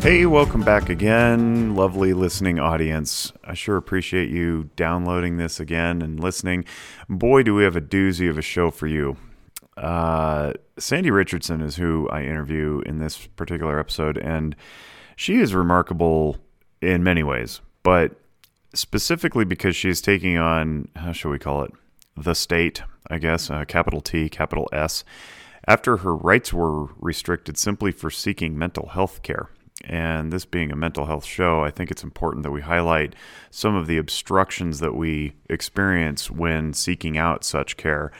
Hey, welcome back again, lovely listening audience. I sure appreciate you downloading this again and listening. Boy, do we have a doozy of a show for you. Uh, Sandy Richardson is who I interview in this particular episode, and she is remarkable in many ways, but specifically because she is taking on, how shall we call it, the state, I guess, uh, capital T, capital S, after her rights were restricted simply for seeking mental health care. And this being a mental health show, I think it's important that we highlight some of the obstructions that we experience when seeking out such care.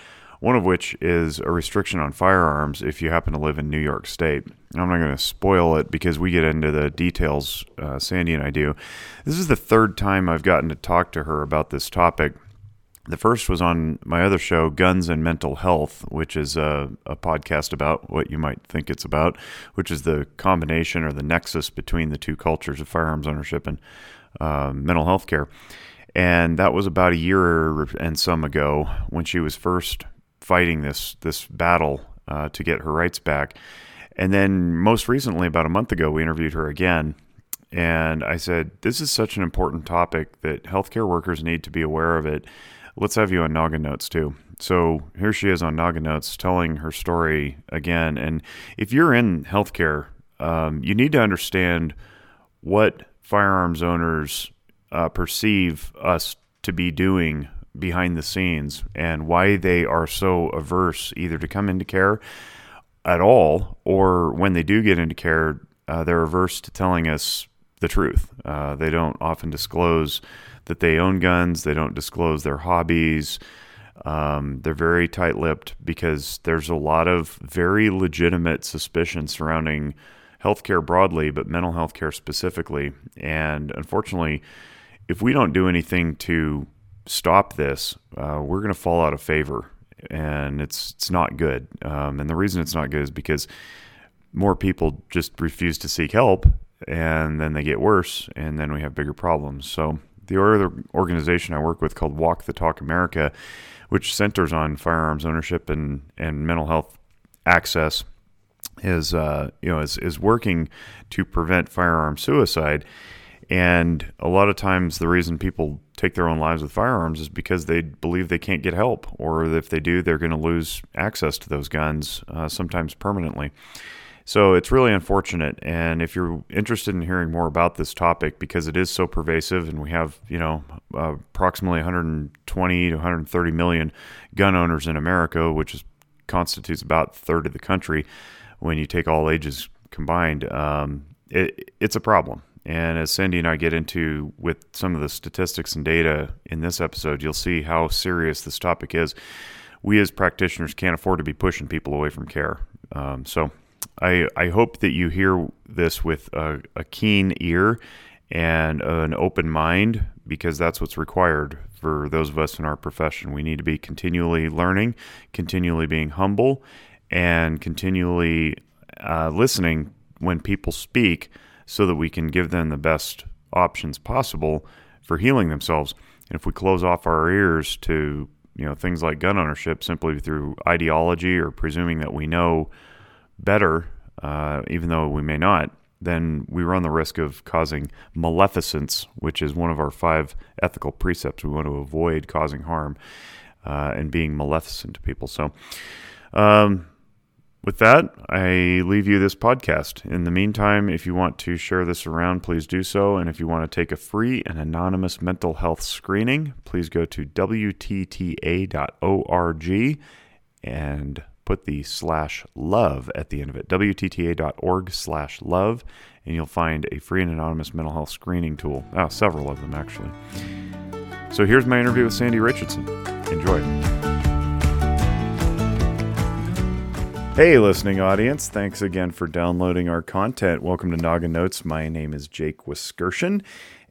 One of which is a restriction on firearms if you happen to live in New York State. I'm not going to spoil it because we get into the details, uh, Sandy and I do. This is the third time I've gotten to talk to her about this topic. The first was on my other show, Guns and Mental Health, which is a, a, podcast about what you might think it's about, which is the combination or the nexus between the two cultures of firearms ownership and uh, mental health care. And that was about a year and some ago when she was first fighting this this battle uh, to get her rights back. And then most recently, about a month ago, we interviewed her again. And I said, This is such an important topic that healthcare workers need to be aware of it let's have you on Noggin Notes too. So here she is on Noggin Notes telling her story again. And if you're in healthcare, um, you need to understand what firearms owners uh, perceive us to be doing behind the scenes and why they are so averse either to come into care at all or when they do get into care, uh, they're averse to telling us the truth. Uh, they don't often disclose that they own guns. They don't disclose their hobbies. Um, they're very tight lipped because there's a lot of very legitimate suspicion surrounding healthcare broadly, but mental health care specifically. And unfortunately, if we don't do anything to stop this, uh, we're going to fall out of favor. And it's it's not good. Um, and the reason it's not good is because more people just refuse to seek help, and then they get worse, and then we have bigger problems. So the other organization I work with called Walk the Talk America, which centers on firearms ownership and, and mental health access, is uh, you know is is working to prevent firearm suicide. And a lot of times, the reason people take their own lives with firearms is because they believe they can't get help, or if they do, they're going to lose access to those guns, uh, sometimes permanently. So it's really unfortunate. And if you're interested in hearing more about this topic, because it is so pervasive, and we have, you know, uh, approximately 120 to 130 million gun owners in America, which is, constitutes about a third of the country when you take all ages combined, um, it, it's a problem. And as Cindy and I get into with some of the statistics and data in this episode, you'll see how serious this topic is. We as practitioners can't afford to be pushing people away from care. Um, so I, I hope that you hear this with a, a keen ear and an open mind because that's what's required for those of us in our profession. We need to be continually learning, continually being humble, and continually uh, listening when people speak so that we can give them the best options possible for healing themselves. And if we close off our ears to you know things like gun ownership simply through ideology or presuming that we know better, uh, even though we may not, then we run the risk of causing maleficence, which is one of our five ethical precepts. We want to avoid causing harm uh, and being maleficent to people. So, um, with that, I leave you this podcast. In the meantime, if you want to share this around, please do so. And if you want to take a free and anonymous mental health screening, please go to WTTA.org and put the slash love at the end of it, WTTA.org slash love, and you'll find a free and anonymous mental health screening tool. Oh, several of them, actually. So here's my interview with Sandy Richardson. Enjoy. Hey, listening audience. Thanks again for downloading our content. Welcome to Noggin Notes. My name is Jake Wiskerson.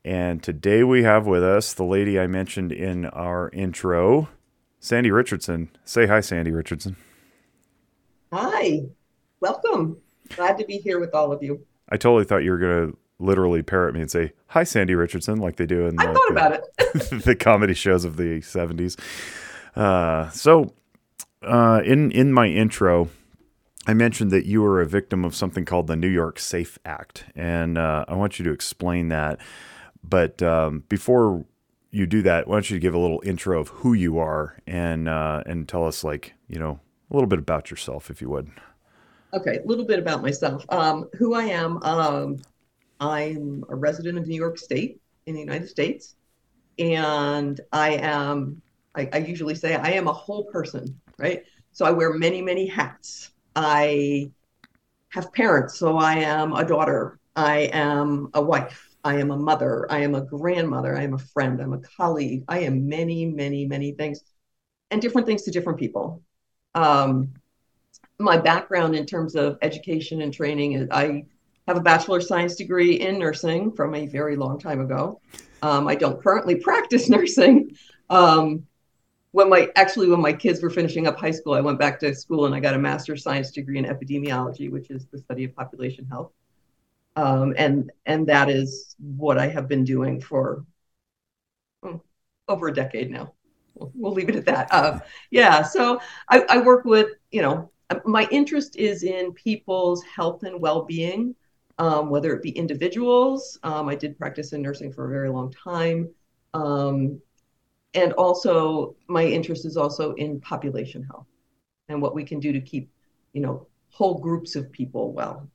And today we have with us the lady I mentioned in our intro, Sandy Richardson. Say hi, Sandy Richardson. Hi, welcome. Glad to be here with all of you. I totally thought you were going to literally parrot me and say, Hi, Sandy Richardson, like they do in I thought about it. the comedy shows of the 70s. Uh, so, uh, in, in my intro, I mentioned that you were a victim of something called the New York Safe Act, and uh, I want you to explain that. But um, before you do that, why don't you give a little intro of who you are and uh, and tell us like you know a little bit about yourself, if you would. Okay, a little bit about myself. Um, who I am. Um, I'm a resident of New York State in the United States, and I am. I, I usually say I am a whole person, right? So I wear many, many hats. I have parents, so I am a daughter. I am a wife. I am a mother. I am a grandmother. I am a friend. I'm a colleague. I am many, many, many things, and different things to different people. Um, my background in terms of education and training is I have a bachelor of science degree in nursing from a very long time ago. Um, I don't currently practice nursing. Um, when my actually when my kids were finishing up high school, I went back to school and I got a master's science degree in epidemiology, which is the study of population health. Um, and and that is what I have been doing for oh, over a decade now. We'll, leave it at that. Uh, yeah, so I, I work with you know my interest is in people's health and well-being, um, whether it be individuals. Um, I did practice in nursing for a very long time. Um, and also my interest is also in population health and what we can do to keep, you know, whole groups of people well.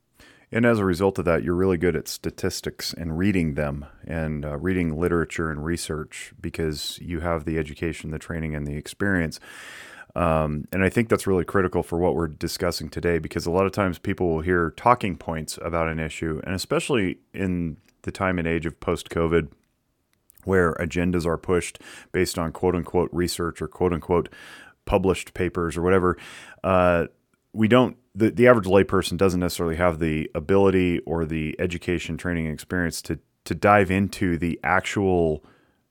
And as a result of that, you're really good at statistics and reading them and uh, reading literature and research because you have the education, the training, and the experience. Um, and I think that's really critical for what we're discussing today because a lot of times people will hear talking points about an issue, and especially in the time and age of post COVID, where agendas are pushed based on quote unquote research or quote unquote published papers or whatever. Uh, we don't the, the average layperson doesn't necessarily have the ability or the education training experience to to dive into the actual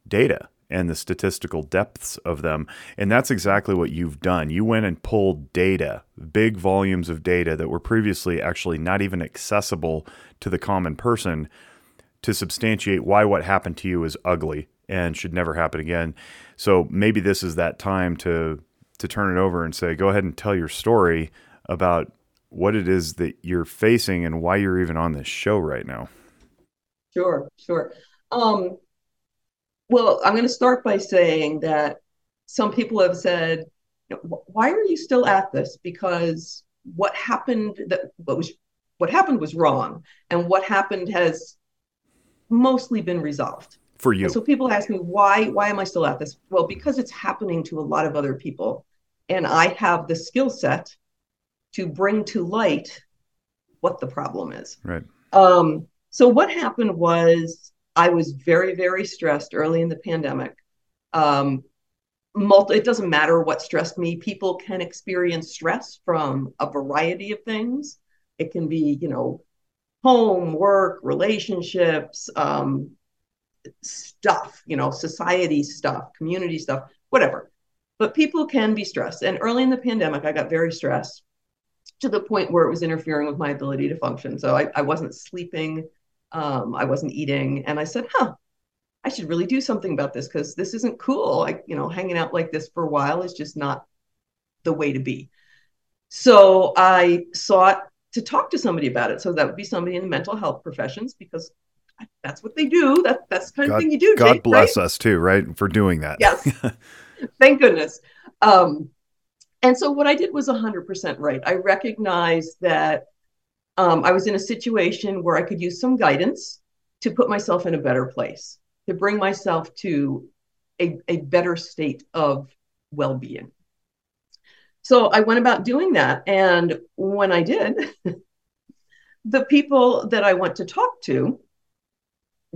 data and the statistical depths of them. And that's exactly what you've done. You went and pulled data, big volumes of data that were previously actually not even accessible to the common person to substantiate why what happened to you is ugly and should never happen again. So maybe this is that time to to turn it over and say, go ahead and tell your story about what it is that you're facing and why you're even on this show right now. Sure, sure. Um, well, I'm going to start by saying that some people have said, "Why are you still at this?" Because what happened that what was what happened was wrong, and what happened has mostly been resolved for you. And so people ask me, "Why? Why am I still at this?" Well, because it's happening to a lot of other people, and I have the skill set to bring to light what the problem is. Right. Um, so what happened was I was very, very stressed early in the pandemic. Um, multi, it doesn't matter what stressed me. People can experience stress from a variety of things. It can be, you know, home, work, relationships, um, stuff, you know, society stuff, community stuff, whatever. But people can be stressed. And early in the pandemic, I got very stressed to the point where it was interfering with my ability to function. So I, I wasn't sleeping. Um, I wasn't eating. And I said, huh, I should really do something about this because this isn't cool. Like, you know, hanging out like this for a while is just not the way to be. So I sought to talk to somebody about it. So that would be somebody in the mental health professions because that's what they do. That that's the kind God, of thing you do. God Jake, bless right? us too, right, for doing that. Yes, thank goodness. Um, and so what I did was 100% right. I recognized that um, I was in a situation where I could use some guidance to put myself in a better place, to bring myself to a, a better state of well being. So I went about doing that. And when I did, the people that I went to talk to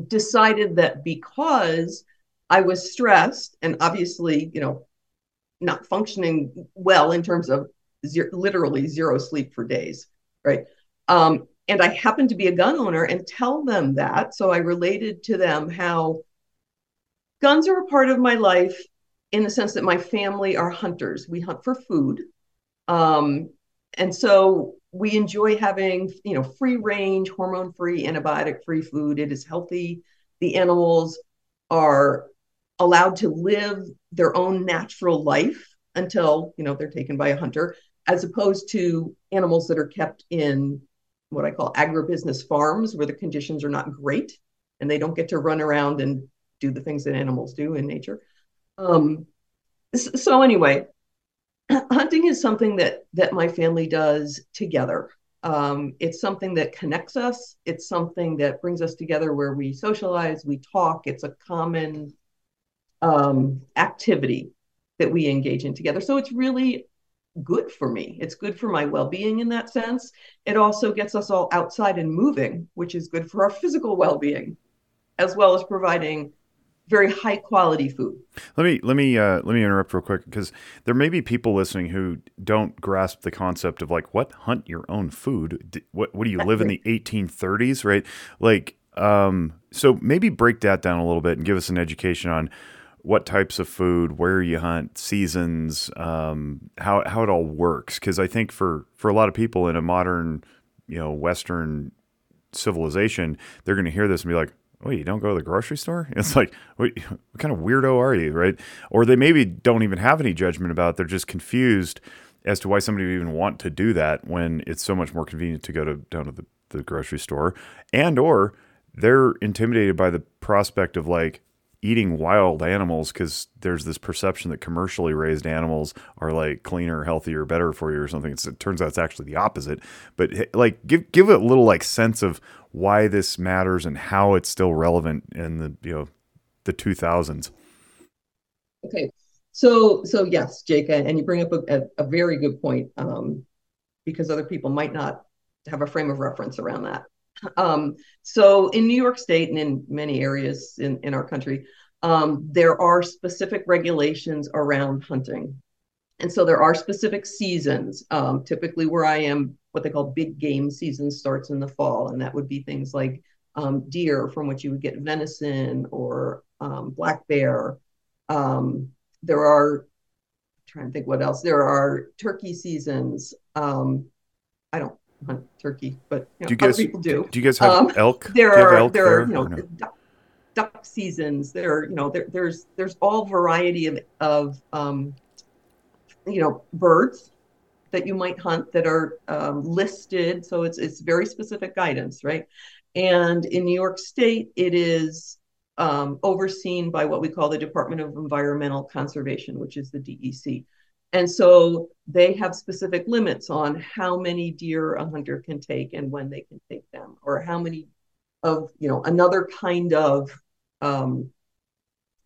decided that because I was stressed and obviously, you know, not functioning well in terms of zero, literally zero sleep for days, right? Um, and I happened to be a gun owner and tell them that. So I related to them how guns are a part of my life in the sense that my family are hunters. We hunt for food. Um, and so we enjoy having, you know, free range, hormone free, antibiotic free food. It is healthy. The animals are allowed to live their own natural life until, you know, they're taken by a hunter as opposed to animals that are kept in what I call agribusiness farms where the conditions are not great and they don't get to run around and do the things that animals do in nature. Um, so anyway, hunting is something that that my family does together. Um, it's something that connects us. It's something that brings us together where we socialize, we talk. It's a common um, activity that we engage in together. So it's really good for me. It's good for my well being in that sense. It also gets us all outside and moving, which is good for our physical well being, as well as providing very high quality food. Let me let me uh, let me interrupt real quick because there may be people listening who don't grasp the concept of like what hunt your own food. What what do you live in the 1830s, right? Like, um, so maybe break that down a little bit and give us an education on what types of food, where you hunt, seasons, um, how how it all works. Because I think for for a lot of people in a modern, you know, Western civilization, they're going to hear this and be like, wait, you don't go to the grocery store? It's like, wait, what kind of weirdo are you, right? Or they maybe don't even have any judgment about it. They're just confused as to why somebody would even want to do that when it's so much more convenient to go to down to the, the grocery store. And or they're intimidated by the prospect of like eating wild animals because there's this perception that commercially raised animals are like cleaner, healthier, better for you or something. It's, it turns out it's actually the opposite. But like, give give a little like sense of why this matters and how it's still relevant in the you know the 2000s. Okay, so so yes, Jake, and you bring up a, a, a very good point um, because other people might not have a frame of reference around that. Um, so in New York State and in many areas in, in our country, um, there are specific regulations around hunting. And so there are specific seasons. Um, typically, where I am, what they call big game season starts in the fall, and that would be things like um, deer, from which you would get venison or um, black bear. Um, there are, I'm trying to think what else. There are turkey seasons. I don't hunt turkey, but you know, do you guys, people do. Do you guys have um, elk? There are elk there, are you know no? duck, duck, seasons. There are you know there, there's there's all variety of of um, you know birds that you might hunt that are um, listed. So it's it's very specific guidance, right? And in New York State, it is um, overseen by what we call the Department of Environmental Conservation, which is the DEC. And so they have specific limits on how many deer a hunter can take and when they can take them, or how many of, you know, another kind of um,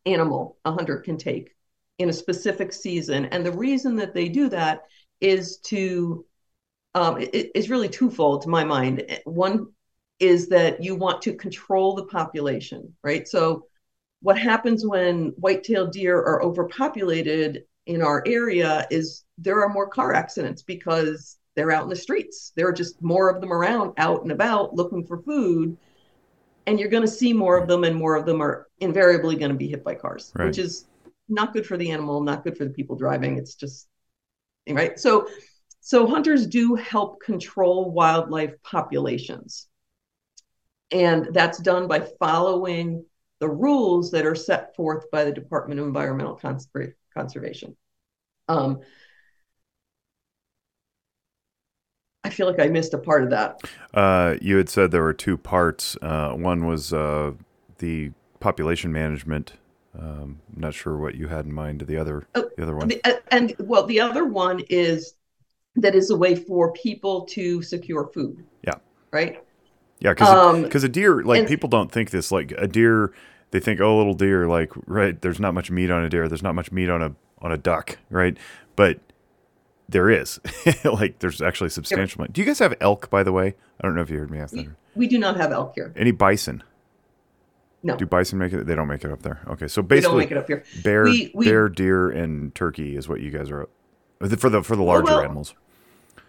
animal a hunter can take in a specific season. And the reason that they do that is to, um, it, it's really twofold to my mind. One is that you want to control the population, right? So what happens when white-tailed deer are overpopulated in our area is there are more car accidents because they're out in the streets. There are just more of them around, out and about, looking for food. And you're going to see more of them, and more of them are invariably going to be hit by cars, right. which is not good for the animal, not good for the people driving. It's just right. So, so hunters do help control wildlife populations, and that's done by following the rules that are set forth by the Department of Environmental Conservation conservation. Um, I feel like I missed a part of that. Uh, you had said there were two parts. Uh, one was uh, the population management. Um, I'm not sure what you had in mind. The other, oh, the other one, the, uh, and well, the other one is that is a way for people to secure food. Yeah. Right. Yeah, because because um, a deer, like and, people don't think this. Like a deer they think, oh, little deer, like right, there's not much meat on a deer, there's not much meat on a on a duck, right? But there is, like, there's actually substantial. Meat. Do you guys have elk, by the way? I don't know if you heard me ask we, that. We do not have elk here. Any bison? No. Do bison make it? They don't make it up there. Okay, so basically, don't make it up here. Bear, we, we, bear, deer, and turkey is what you guys are for the for the larger well, animals.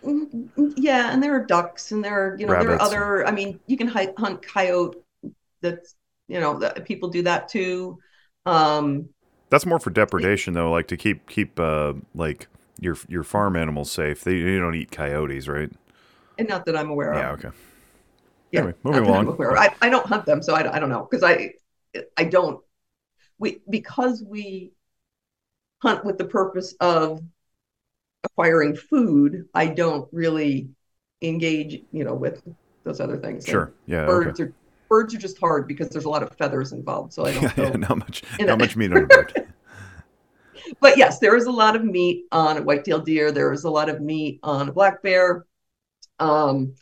Mm, yeah, and there are ducks, and there are you know Rabbits. there are other. I mean, you can hunt coyote. That's you know people do that too um that's more for depredation though like to keep keep uh like your your farm animals safe they you don't eat coyotes right and not that i'm aware yeah, of yeah okay yeah anyway, moving along I, I don't hunt them so i, I don't know because i i don't we because we hunt with the purpose of acquiring food, I don't really engage, you know, with those other things. Sure. Like yeah. birds okay. are birds are just hard because there's a lot of feathers involved. So I don't yeah, know. yeah, not much, You not much meat on a bird. But yes, there is a lot of meat on a white-tailed deer. There is a lot of meat on a black bear. Um,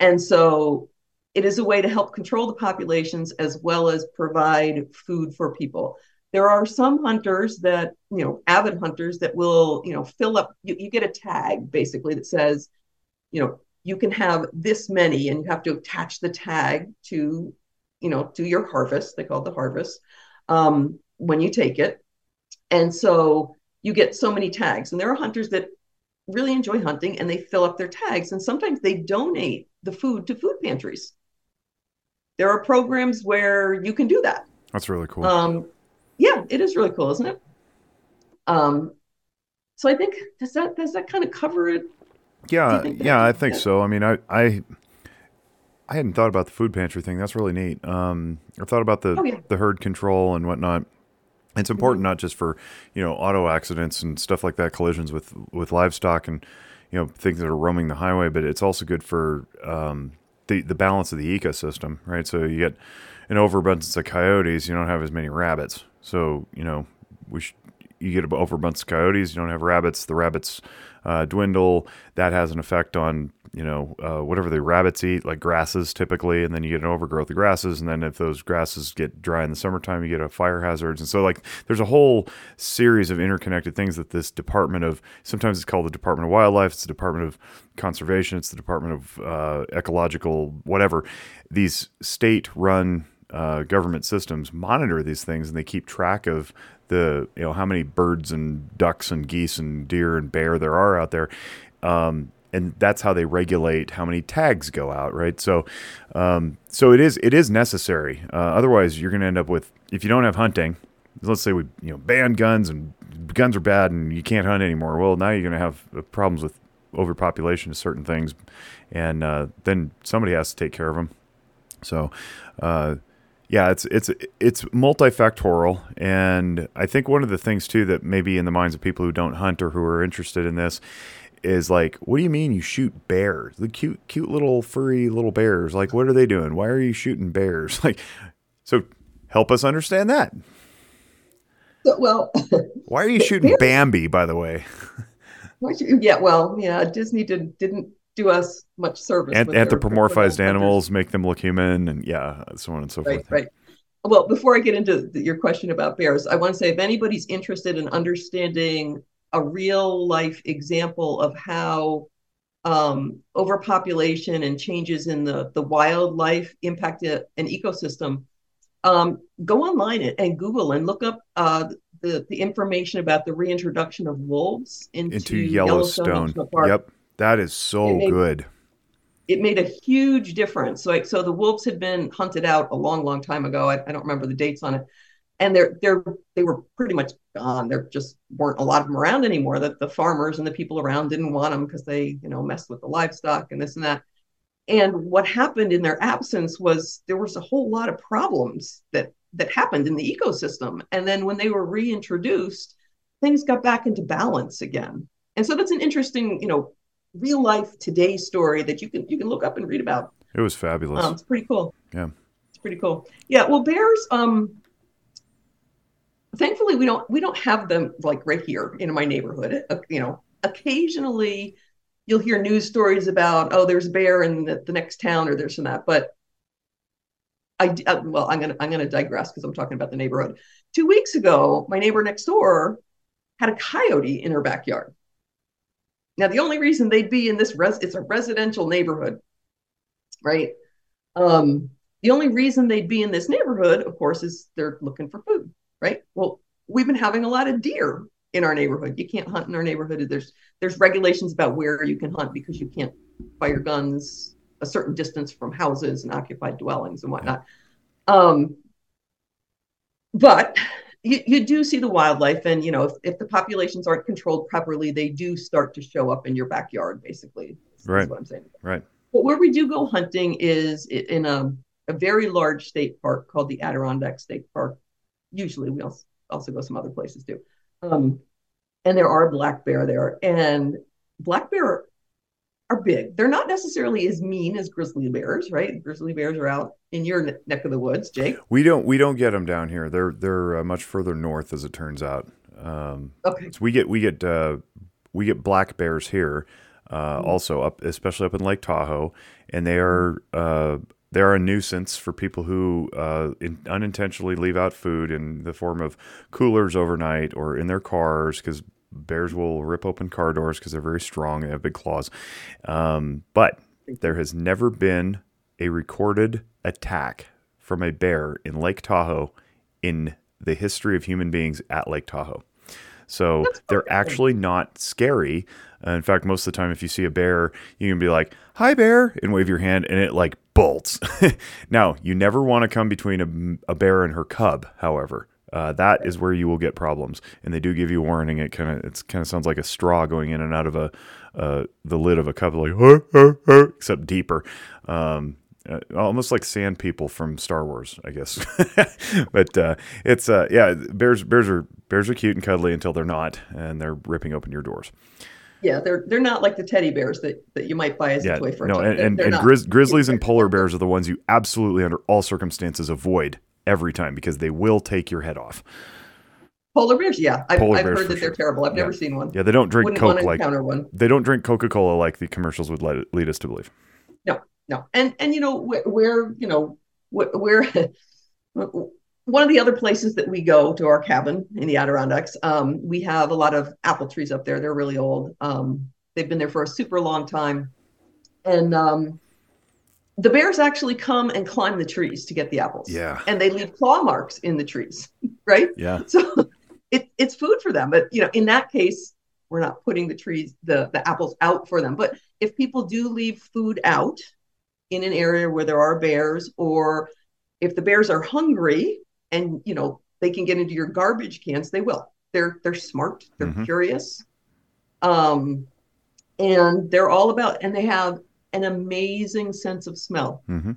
and so it is a way to help control the populations as well as provide food for people. There are some hunters that, you know, avid hunters that will, you know, fill up, you, you get a tag basically that says, you know, you can have this many and you have to attach the tag to, you know, to your harvest. They call it the harvest um, when you take it. And so you get so many tags. And there are hunters that really enjoy hunting and they fill up their tags. And sometimes they donate the food to food pantries. There are programs where you can do that. That's really cool. Um, yeah, it is really cool, isn't it? Um, so I think does that does that kind of cover it? Yeah, yeah, I think so. I mean, I, I, I hadn't thought about the food pantry thing. That's really neat. Um, I thought about the Oh, yeah. the herd control and whatnot. It's important not just for you know auto accidents and stuff like that, collisions with with livestock and you know things that are roaming the highway, but it's also good for um, the the balance of the ecosystem, right? So you get an overabundance of coyotes, you don't have as many rabbits. So you know we sh- you get an overabundance of coyotes, you don't have rabbits. The rabbits uh, dwindle. That has an effect on you know uh, whatever the rabbits eat, like grasses typically, and then you get an overgrowth of grasses. And then if those grasses get dry in the summertime, you get a fire hazards. And so like there's a whole series of interconnected things that this Department of sometimes it's called the Department of Wildlife, it's the Department of Conservation, it's the Department of uh, Ecological whatever. These state-run uh, government systems monitor these things and they keep track of the you know how many birds and ducks and geese and deer and bear there are out there. Um, and that's how they regulate how many tags go out right? So um, so it is it is necessary. Uh, otherwise you're going to end up with if you don't have hunting let's say we you know ban guns and guns are bad and you can't hunt anymore well now you're going to have uh, problems with overpopulation of certain things. And uh, then somebody has to take care of them so, uh, yeah, it's it's it's multifactorial, and I think one of the things too that maybe in the minds of people who don't hunt or who are interested in this is like, what do you mean you shoot bears? The cute cute little furry little bears. Like, what are they doing? Why are you shooting bears? Like, so help us understand that. So, well, Why are you shooting Bambi? By the way, why should you- yeah, well, yeah, Disney did, didn't do us much service. Ant- with their- with anthropomorphized animals make them look human, and yeah, so on and so Right, forth. right. Well, before I get into the, your question about bears, I want to say if anybody's interested in understanding a real life example of how um, overpopulation and changes in the, the wildlife impact a- an ecosystem, um, go online and, and Google and look up uh, the, the information about the reintroduction of wolves into, Into Yellowstone. Park Yep, that is so made- good. it made a huge difference. So, like, so the wolves had been hunted out a long, long time ago. I, I don't remember the dates on it, and they're they're they were pretty much gone. There just weren't a lot of them around anymore. That the farmers and the people around didn't want them because they you know messed with the livestock and this and that. And what happened in their absence was there was a whole lot of problems that that happened in the ecosystem. And then when they were reintroduced, things got back into balance again. And so that's an interesting, you know, real life today story that you can you can look up and read about. It was fabulous. Um, it's pretty cool. Yeah. It's pretty cool. Yeah. Well, bears. Um, thankfully, we don't we don't have them like right here in my neighborhood. Uh, you know, occasionally you'll hear news stories about oh, there's a bear in the, the next town or there's and that. But I, uh, well, I'm gonna I'm gonna digress because I'm talking about the neighborhood. Two weeks ago, my neighbor next door had a coyote in her backyard. Now, the only reason they'd be in this res it's a residential neighborhood, right? Um, the only reason they'd be in this neighborhood, of course, is they're looking for food, right? Well, we've been having a lot of deer in our neighborhood. You can't hunt in our neighborhood. There's there's regulations about where you can hunt because you can't fire guns a certain distance from houses and occupied dwellings and whatnot. Um, but you, you do see the wildlife, and you know if, if the populations aren't controlled properly, they do start to show up in your backyard. Basically, Right. what I'm saying. right. But where we do go hunting is in a, a very large state park called the Adirondack State Park. Usually, we also, also go some other places too. Um, and there are black bear there, and black bear are big. They're not necessarily as mean as grizzly bears, right? Grizzly bears are out in your neck of the woods, Jake. We don't we don't get them down here. They're they're uh, much further north, as it turns out. Um, Okay. so we get we get uh, we get black bears here, uh, Mhm. also up especially up in Lake Tahoe, and they are uh, they are a nuisance for people who uh, in, unintentionally leave out food in the form of coolers overnight or in their cars because bears will rip open car doors because they're very strong. They have big claws, um, but there has never been a recorded attack from a bear in Lake Tahoe in the history of human beings at Lake Tahoe. So they're actually not scary. Uh, in fact, most of the time, if you see a bear, you can be like, "Hi, bear," and wave your hand, and it like bolts. now, you never want to come between a, a bear and her cub. However, uh, that is where you will get problems, and they do give you a warning. It kind of it's kind of sounds like a straw going in and out of a uh, the lid of a cup, like "Huh, huh, huh," except deeper. Um, uh, almost like sand people from Star Wars, I guess. but uh, it's uh, yeah, bears bears are bears are cute and cuddly until they're not, and they're ripping open your doors. Yeah, they're they're not like the teddy bears that, that you might buy as Yeah, a toy for a no, child. and They're- and, they're and grizz, grizzlies and polar bears are the ones you absolutely, under all circumstances, avoid every time because they will take your head off. Polar bears, yeah, I've, Polar I've bears heard that they're sure. terrible. I've Yeah. never seen one. Yeah, they don't drink Wouldn't Coke like one. they don't drink Coca Cola like the commercials would let lead us to believe. No, no, and and you know where, where you know where one of the other places that we go to our cabin in the Adirondacks, um, we have a lot of apple trees up there. They're really old. Um, they've been there for a super long time, and um, the bears actually come and climb the trees to get the apples. Yeah, and they leave claw marks in the trees, right? yeah, So it, it's food for them. But you know, in that case, we're not putting the trees, the, the apples out for them. But if people do leave food out in an area where there are bears, or if the bears are hungry and you know they can get into your garbage cans, they will. They're they're smart, they're Mhm. curious. Um and they're all about and they have an amazing sense of smell. hmm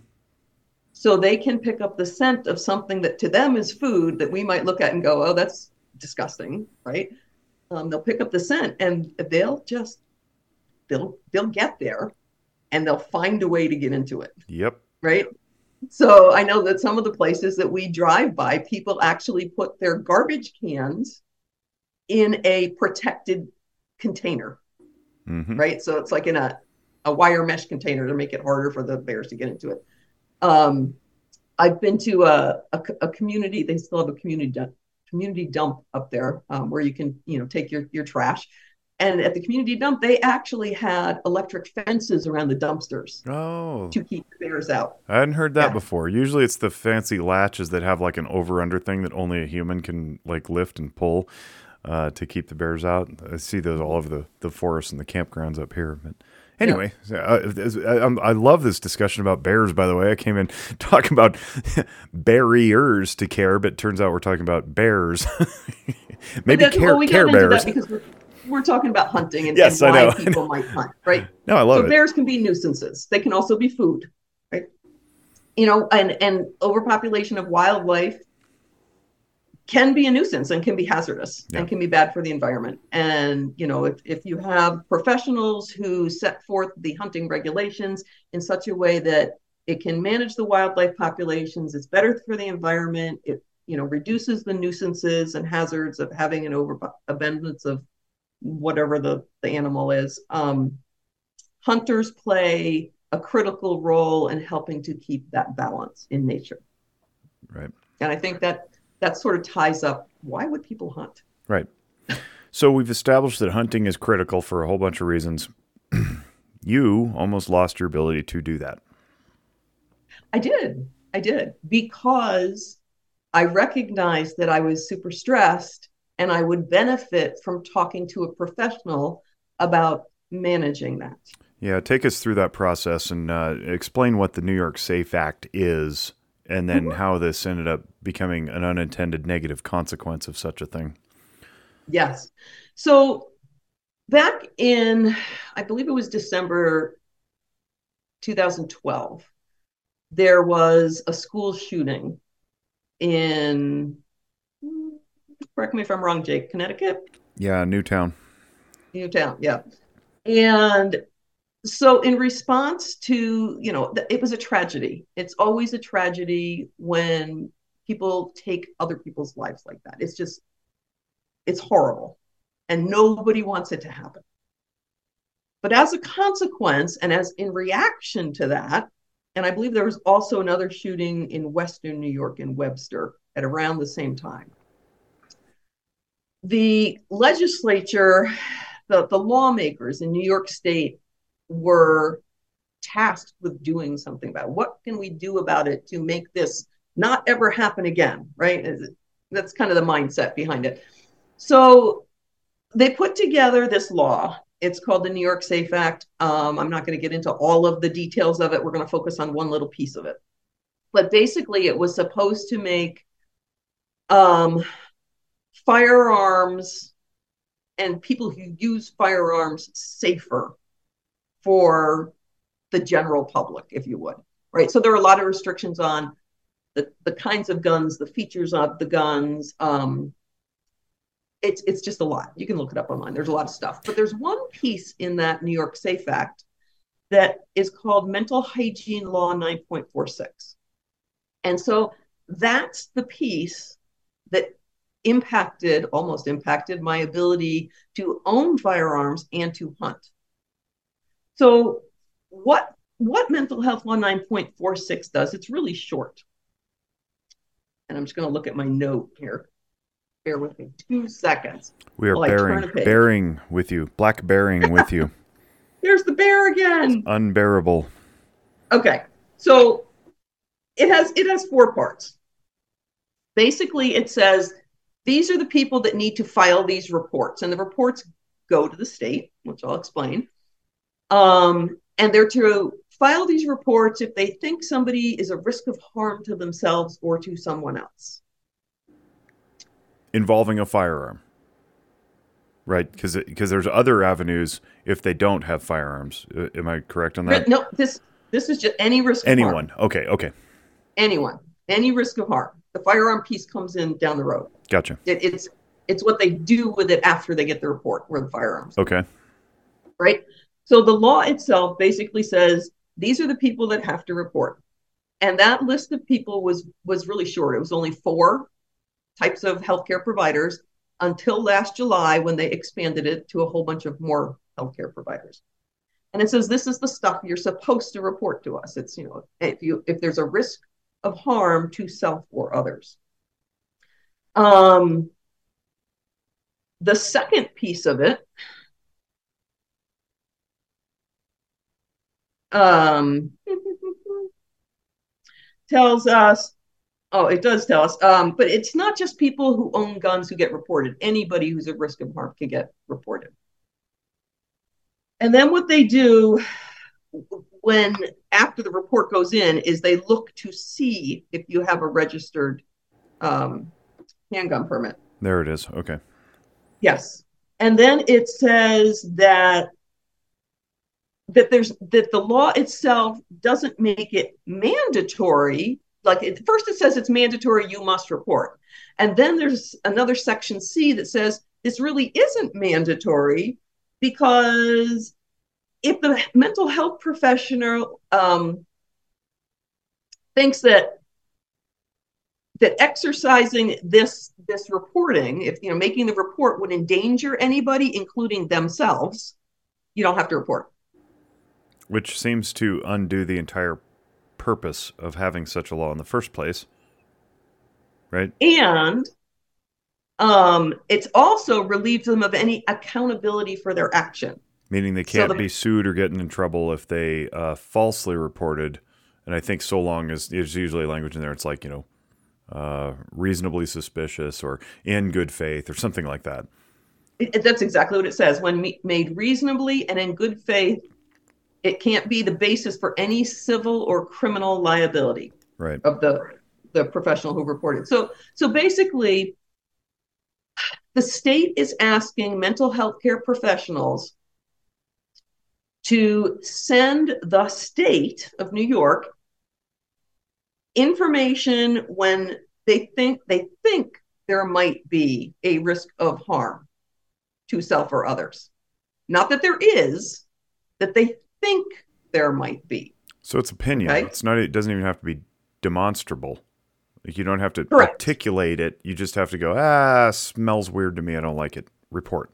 So they can pick up the scent of something that to them is food that we might look at and go, oh, that's disgusting, right? Um, they'll pick up the scent and they'll just they'll they'll get there and they'll find a way to get into it, yep, right? So I know that some of the places that we drive by, people actually put their garbage cans in a protected container, hmm right? So it's like in a, a wire mesh container to make it harder for the bears to get into it. Um, I've been to a, a, a community, they still have a community dump, community dump up there um, where you can, you know, take your, your trash. And at the community dump, they actually had electric fences around the dumpsters Oh, to keep the bears out. I hadn't heard that Yeah. before. Usually, it's the fancy latches that have like an over under thing that only a human can like lift and pull uh, to keep the bears out. I see those all over the the forests and the campgrounds up here. But anyway, so, uh, I, I love this discussion about bears. By the way, I came in talking about barriers to care, but it turns out we're talking about bears. Maybe care well, we care bears. that because we're, we're talking about hunting and, Yes, and why people might hunt, right? No, I love so it. bears can be nuisances. They can also be food, right? You know, and and overpopulation of wildlife can be a nuisance and can be hazardous Yeah. and can be bad for the environment. And you know, if if you have professionals who set forth the hunting regulations in such a way that it can manage the wildlife populations, it's better for the environment. It you know reduces the nuisances and hazards of having an overabundance of whatever the the animal is. Um, hunters play a critical role in helping to keep that balance in nature. Right. And I think that that sort of ties up why would people hunt? Right. So we've established that hunting is critical for a whole bunch of reasons. you almost lost your ability to do that. I did. I did because I recognized that I was super stressed and I would benefit from talking to a professional about managing that. Yeah, take us through that process and uh, explain what the New York Safe Act is and then how this ended up becoming an unintended negative consequence of such a thing. Yes. So back in, I believe it was December 2012, there was a school shooting in, correct me if I'm wrong, Jake, Connecticut? Yeah, Newtown. Newtown, yeah. And so in response to, you know, it was a tragedy. It's always a tragedy when people take other people's lives like that. It's just it's horrible. And nobody wants it to happen. But as a consequence, and as in reaction to that, and I believe there was also another shooting in Western New York in Webster at around the same time. The legislature, the, the lawmakers in New York State were tasked with doing something about it. What can we do about it to make this not ever happen again? Right? That's kind of the mindset behind it. So they put together this law. It's called the New York Safe Act. Um, I'm not going to get into all of the details of it. We're going to focus on one little piece of it. But basically, it was supposed to make um, firearms and people who use firearms safer for the general public, if you would. Right. So there are a lot of restrictions on the, the kinds of guns, the features of the guns, um, it's it's just a lot. You can look it up online. There's a lot of stuff. But there's one piece in that New York Safe Act that is called Mental Hygiene Law 9.46. And so that's the piece that impacted, almost impacted my ability to own firearms and to hunt. So what what mental health law 9.46 does, it's really short. And I'm just going to look at my note here. Bear with me two seconds. We are bearing, bearing with you, black bearing with you. There's the bear again. It's unbearable. Okay, so it has it has four parts. Basically, it says these are the people that need to file these reports, and the reports go to the state, which I'll explain. Um, and they're to file these reports if they think somebody is a risk of harm to themselves or to someone else involving a firearm, right? Because because there's other avenues if they don't have firearms. Uh, am I correct on that? No, this this is just any risk. Anyone? Okay, okay. Anyone, any risk of harm. The firearm piece comes in down the road. Gotcha. It, it's it's what they do with it after they get the report where the firearms. Okay. Right. So the law itself basically says these are the people that have to report, and that list of people was was really short. It was only four types of healthcare providers until last July when they expanded it to a whole bunch of more healthcare providers. And it says this is the stuff you're supposed to report to us. It's, you know, if you if there's a risk of harm to self or others. Um, the second piece of it um, tells us Oh, it does tell us. Um, but it's not just people who own guns who get reported. Anybody who's at risk of harm can get reported. And then what they do when after the report goes in is they look to see if you have a registered um, handgun permit. There it is. Okay. Yes. And then it says that that there's that the law itself doesn't make it mandatory. Like it, first it says it's mandatory you must report. And then there's another section c that says this really isn't mandatory because if the mental health professional um, thinks that that exercising this this reporting if you know making the report would endanger anybody including themselves you don't have to report which seems to undo the entire purpose of having such a law in the first place. Right? And um, it's also relieved them of any accountability for their action. Meaning they can't so the, be sued or getting in trouble if they uh, falsely reported. And I think so long as there's usually language in there, it's like, you know, uh, reasonably suspicious or in good faith or something like that. It, that's exactly what it says. When me- made reasonably and in good faith, it can't be the basis for any civil or criminal liability right. of the the professional who reported. So so basically the state is asking mental health care professionals to send the state of New York information when they think they think there might be a risk of harm. to self or others. Not that there is, that they think there might be. So it's opinion. Okay. It's not. It doesn't even have to be demonstrable. Like you don't have to Correct. articulate it. You just have to go. Ah, smells weird to me. I don't like it. Report.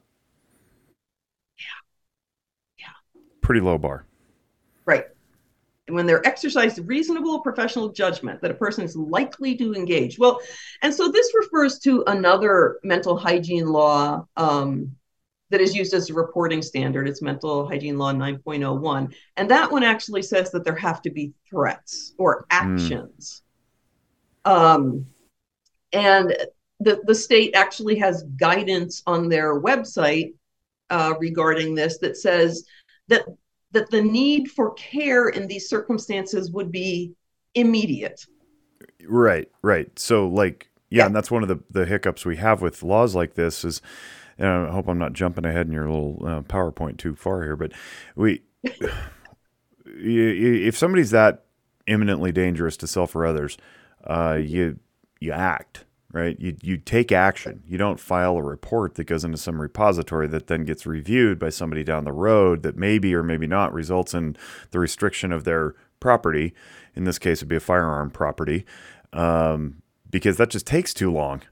Yeah. Yeah. Pretty low bar. Right. And when they're exercised reasonable professional judgment that a person is likely to engage. Well, and so this refers to another mental hygiene law um, that is used as a reporting standard. It's Mental Hygiene Law 9.01. And that one actually says that there have to be threats or actions. Um, and the, the state actually has guidance on their website uh, regarding this that says that that the need for care in these circumstances would be immediate. Right, right. So like yeah, Yeah. and that's one of the the hiccups we have with laws like this is and I hope I'm not jumping ahead in your little uh, PowerPoint too far here, but we if somebody's that imminently dangerous to self or others, uh, you you act right. You you take action. You don't file a report that goes into some repository that then gets reviewed by somebody down the road that maybe or maybe not results in the restriction of their property. In this case, it'd be a firearm property, um, because that just takes too long.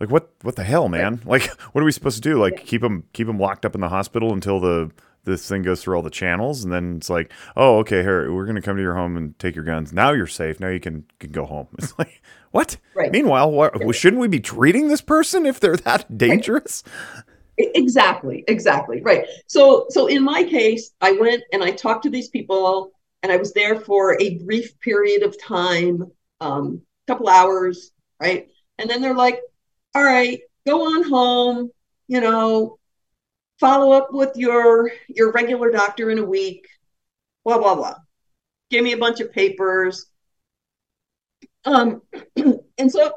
Like what? What the hell, man? Like, what are we supposed to do? Like, keep them keep them locked up in the hospital until the this thing goes through all the channels, and then it's like, oh, okay, here we're gonna come to your home and take your guns. Now you're safe. Now you can can go home. It's like what? Right. Meanwhile, what, shouldn't we be treating this person if they're that dangerous? E- Exactly, exactly. Right. So so in my case, I went and I talked to these people and I was there for a brief period of time, um, couple hours, right? And then they're like, all right, go on home, you know, follow up with your your regular doctor in a week, blah blah blah. Give me a bunch of papers. Um, and so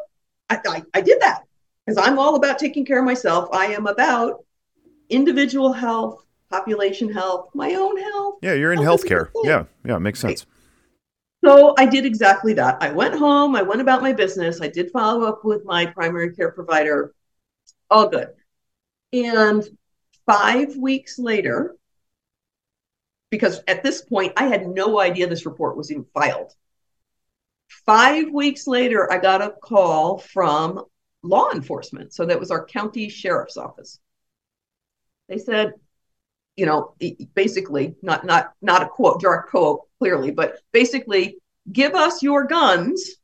I, I, I did that because I'm all about taking care of myself. I am about individual health, population health, my own health. Yeah, you're in healthcare. Yeah, yeah, it makes sense. So I did exactly that. I went home, I went about my business, I did follow up with my primary care provider. All good. And five weeks later, because at this point I had no idea this report was even filed. Five weeks later, I got a call from law enforcement. So that was our county sheriff's office. They said, you know, basically, not not not a quote, direct quote, clearly, but basically, give us your guns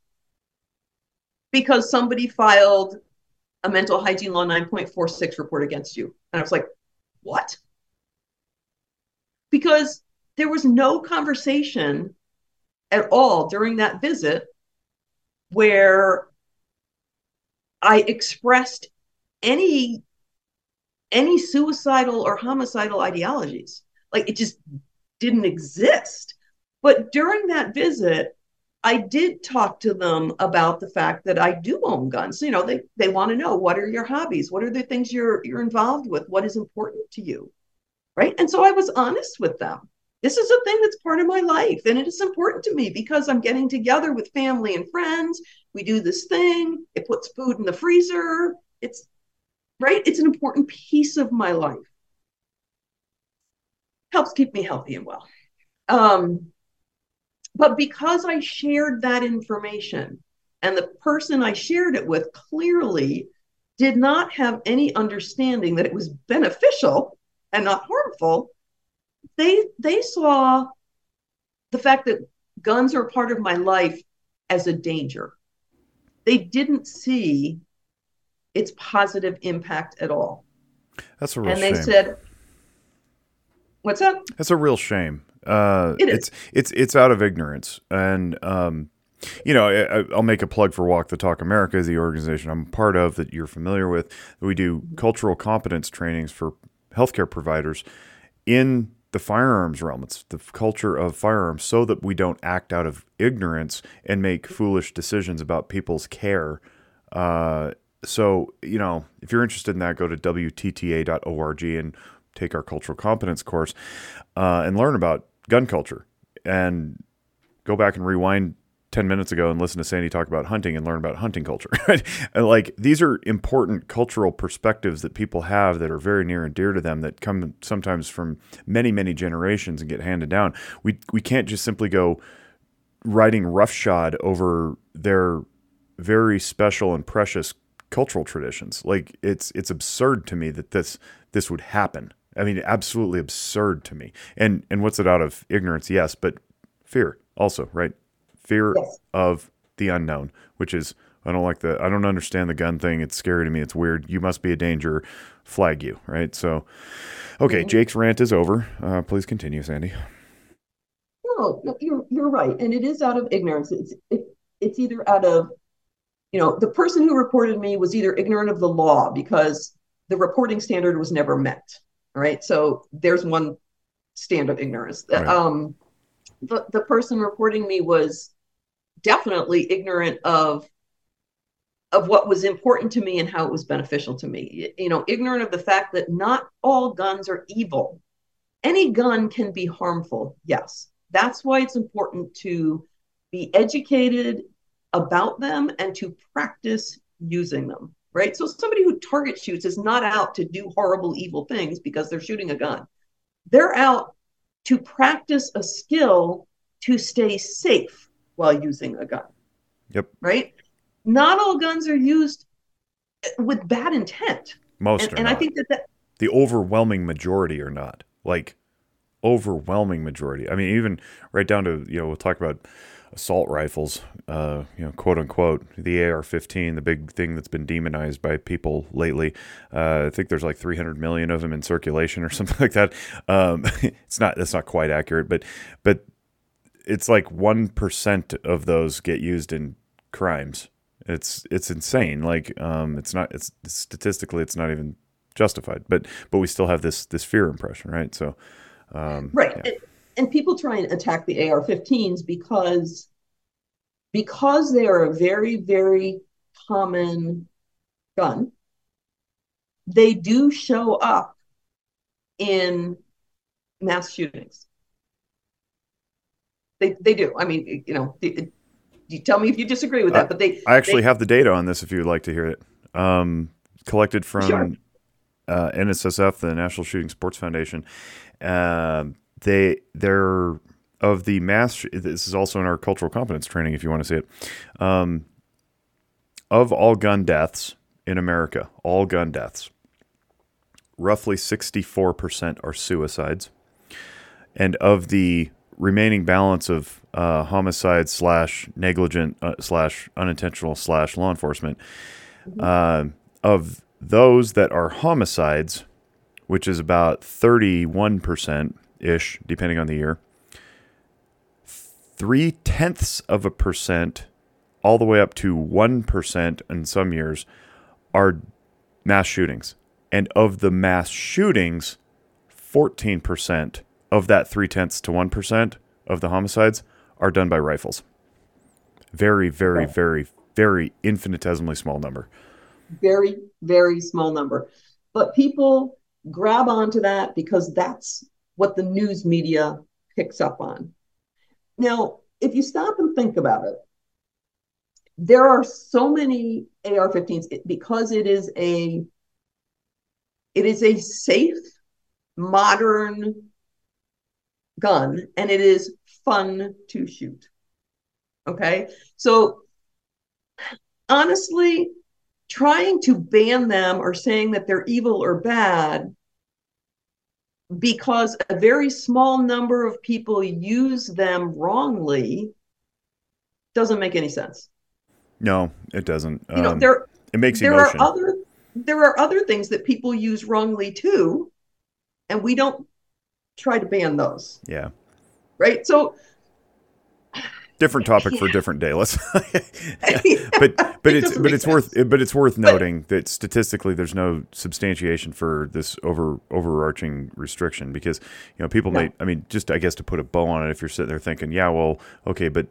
because somebody filed a mental hygiene law 9.46 report against you. And I was like, what? Because there was no conversation at all during that visit where I expressed any any suicidal or homicidal ideologies. Like it just didn't exist. But during that visit, I did talk to them about the fact that I do own guns. You know, they they want to know what are your hobbies? What are the things you're you're involved with? What is important to you? Right? And so I was honest with them. This is a thing that's part of my life and it is important to me because I'm getting together with family and friends. We do this thing. It puts food in the freezer. It's right? It's an important piece of my life. Helps keep me healthy and well. Um, but because I shared that information and the person I shared it with clearly did not have any understanding that it was beneficial and not harmful, they they saw the fact that guns are a part of my life as a danger. They didn't see its positive impact at all. That's a real and shame. And they said, "What's up?" That's a real shame. Uh, It is. It's it's it's out of ignorance, and um, you know, I, I'll make a plug for Walk the Talk America, is the organization I'm part of that you're familiar with. We do cultural competence trainings for healthcare providers in the firearms realm. It's the culture of firearms, so that we don't act out of ignorance and make foolish decisions about people's care. Uh, so, you know, if you're interested in that, go to WTTA.org and take our cultural competence course uh, and learn about gun culture and go back and rewind 10 minutes ago and listen to Sandy talk about hunting and learn about hunting culture. And like these are important cultural perspectives that people have that are very near and dear to them that come sometimes from many, many generations and get handed down. We we can't just simply go riding roughshod over their very special and precious cultural traditions. Like it's it's absurd to me that this this would happen. I mean, absolutely absurd to me. And and what's it out of ignorance? Yes, but fear also, right? Fear yes. of the unknown, which is I don't like the I don't understand the gun thing. It's scary to me. It's weird. You must be a danger. Flag you, right? So, okay, mm-hmm. Jake's rant is over. Uh, please continue, Sandy. No, no, you're you're right, and it is out of ignorance. It's it, it's either out of, you know, the person who reported me was either ignorant of the law because the reporting standard was never met. Right, so there's one stand of ignorance. Right. Um, the the person reporting me was definitely ignorant of of what was important to me and how it was beneficial to me. You know, ignorant of the fact that not all guns are evil. Any gun can be harmful, yes. That's why it's important to be educated about them and to practice using them, right? So somebody who target shoots is not out to do horrible, evil things because they're shooting a gun. They're out to practice a skill to stay safe while using a gun. Yep. Right? Not all guns are used with bad intent. Most and, and. I think that, that the overwhelming majority are not. Like overwhelming majority. I mean, even right down to you know we'll talk about assault rifles, uh, you know, quote unquote, the AR-15, the big thing that's been demonized by people lately. Uh, I think there's like 300 million of them in circulation or something like that. Um, it's not that's not quite accurate, but but it's like one percent of those get used in crimes. It's it's insane. Like um, it's not it's statistically it's not even justified. But but we still have this this fear impression, right? So um, right. Yeah. And, and people try and attack the AR-15s because because they are a very very common gun. They do show up in mass shootings. They they do. I mean, you know, you tell me if you disagree with that. but they I actually they, have the data on this if you would like to hear it. Um, collected from sure. uh, NSSF, the National Shooting Sports Foundation. Uh, they they're of the mass. This is also in our cultural competence training, if you want to see it. Um, of all gun deaths in America, all gun deaths, roughly 64% are suicides. And of the remaining balance of uh, homicide slash negligent uh, slash unintentional slash law enforcement, uh, of those that are homicides, which is about 31% ish, depending on the year, three tenths of a percent, all the way up to 1% in some years, are mass shootings. And of the mass shootings, 14% of that three tenths to 1% of the homicides are done by rifles. Very, very, very, very infinitesimally small number. Very, very small number. But people grab onto that because that's what the news media picks up on. Now, if you stop and think about it, there are so many AR-15s because it is a it is a safe, modern gun, and it is fun to shoot. Okay, so honestly, trying to ban them or saying that they're evil or bad because a very small number of people use them wrongly doesn't make any sense. No, it doesn't. You know, um, there it makes there emotion. are other there are other things that people use wrongly too, and we don't try to ban those. Yeah. Right. So different topic yeah. for a different day. Let's, but but it it's but it's sense. worth but it's worth noting that statistically there's no substantiation for this over overarching restriction because you know people may I mean just I guess to put a bow on it if you're sitting there thinking yeah well okay but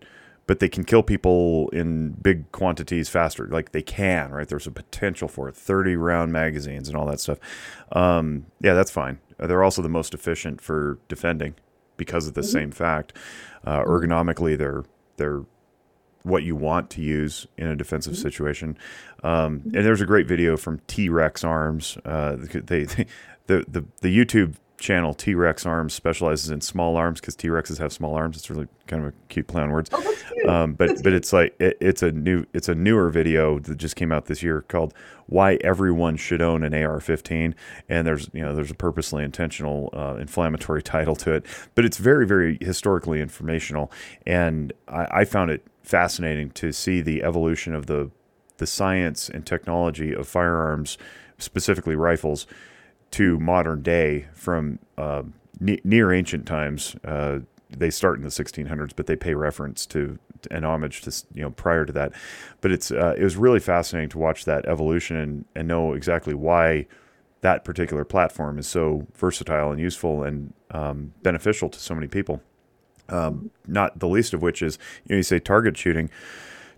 but they can kill people in big quantities faster. Like they can right? There's a potential for it. 30 round magazines and all that stuff. Um, yeah that's fine. They're also the most efficient for defending because of the mm-hmm. same fact uh, ergonomically they're they're what you want to use in a defensive mm-hmm. situation. Um, and there's a great video from T Rex Arms. Uh, they, they, the, the the YouTube channel T Rex Arms specializes in small arms because T Rexes have small arms. It's really kind of a cute play on words. Oh, um, but that's but it's like it, it's a new it's a newer video that just came out this year called "Why Everyone Should Own an AR-15," and there's you know there's a purposely intentional uh, inflammatory title to it, but it's very very historically informational, and I, I found it fascinating to see the evolution of the the science and technology of firearms, specifically rifles to modern day from uh, ne- near ancient times. Uh, they start in the 1600s, but they pay reference to and homage to you know prior to that. But it's uh, it was really fascinating to watch that evolution and, and know exactly why that particular platform is so versatile and useful and um, beneficial to so many people. Um, not the least of which is you know you say target shooting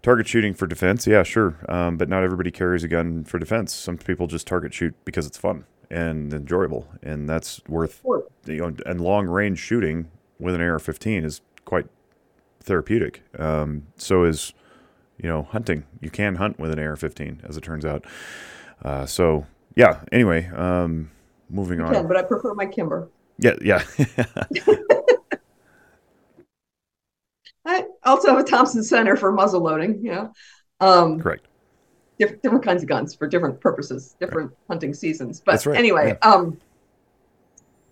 target shooting for defense yeah sure um, but not everybody carries a gun for defense some people just target shoot because it's fun and enjoyable, and that's worth you know. And long range shooting with an AR-15 is quite therapeutic. Um, so is you know hunting. You can hunt with an AR-15, as it turns out. Uh, so yeah. Anyway, um, moving you on. Can, but I prefer my Kimber. Yeah, yeah. I also have a Thompson Center for muzzle loading. Yeah. Um, Correct different, different kinds of guns for different purposes, different right. hunting seasons. But right. anyway, yeah. um,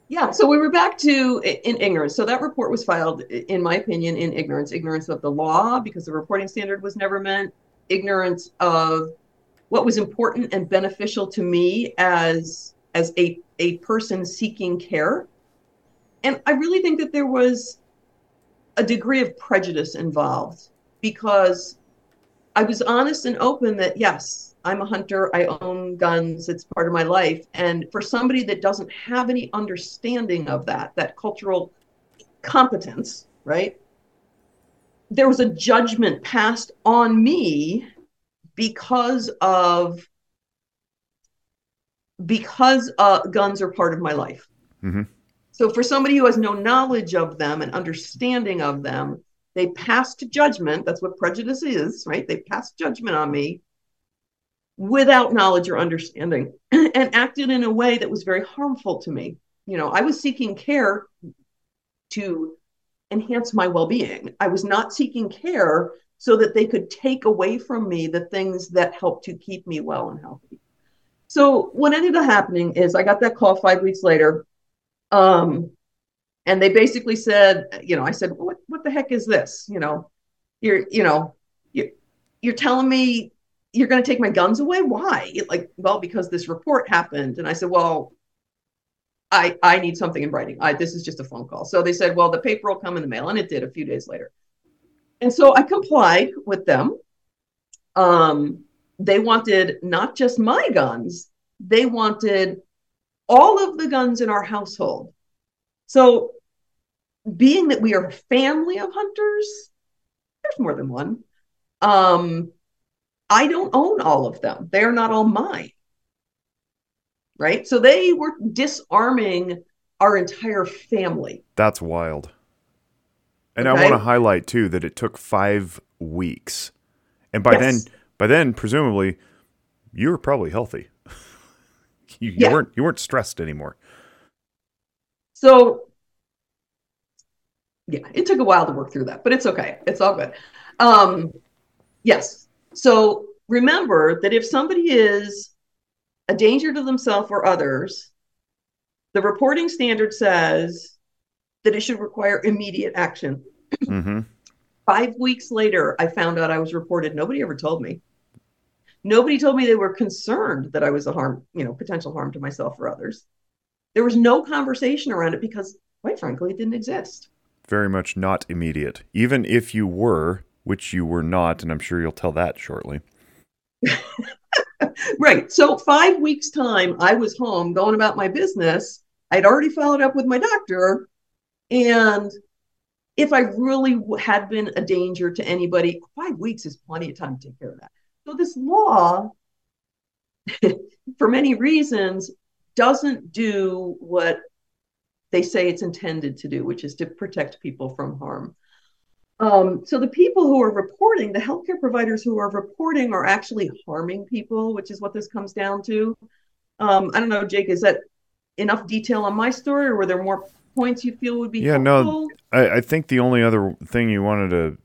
yeah. So we were back to in ignorance. So that report was filed, in my opinion, in ignorance, ignorance of the law because the reporting standard was never meant, ignorance of what was important and beneficial to me as as a a person seeking care. And I really think that there was a degree of prejudice involved because I was honest and open that yes, I'm a hunter. I own guns. It's part of my life. And for somebody that doesn't have any understanding of that, that cultural competence, right? There was a judgment passed on me because of because uh, guns are part of my life. Mm-hmm. So for somebody who has no knowledge of them and understanding of them, they passed judgment. That's what prejudice is, right? They passed judgment on me without knowledge or understanding and acted in a way that was very harmful to me. You know, I was seeking care to enhance my well being. I was not seeking care so that they could take away from me the things that helped to keep me well and healthy. So, what ended up happening is I got that call five weeks later. Um, and they basically said, you know, I said, what heck is this? You know, you're you know, you you're telling me you're going to take my guns away? Why? Like, well, because this report happened, and I said, well. I, I need something in writing. I, this is just a phone call. So they said, well, the paper will come in the mail, and it did a few days later. And so I complied with them. Um, they wanted not just my guns, they wanted all of the guns in our household so, being that we are a family of hunters, there's more than one. Um, I don't own all of them. They are not all mine. Right. So they were disarming our entire family. That's wild. And okay. I want to highlight too that it took five weeks. And by yes. then, by then, presumably, you were probably healthy. you, you yeah. weren't you weren't stressed anymore. So, yeah, it took a while to work through that, but it's okay. It's all good. Um, yes. So remember that if somebody is a danger to themselves or others, the reporting standard says that it should require immediate action. Mm-hmm. Five weeks later, I found out I was reported. Nobody ever told me. Nobody told me they were concerned that I was a harm, you know, potential harm to myself or others. There was no conversation around it because, quite frankly, it didn't exist. Very much not immediate. Even if you were, which you were not, and I'm sure you'll tell that shortly. right. So, five weeks' time, I was home going about my business. I'd already followed up with my doctor. And if I really had been a danger to anybody, five weeks is plenty of time to take care of that. So, this law, for many reasons, doesn't do what they say it's intended to do, which is to protect people from harm. Um, so the people who are reporting, the healthcare providers who are reporting, are actually harming people, which is what this comes down to. Um, I don't know, Jake, is that enough detail on my story, or were there more points you feel would be yeah, helpful? no. I, I think the only other thing you wanted to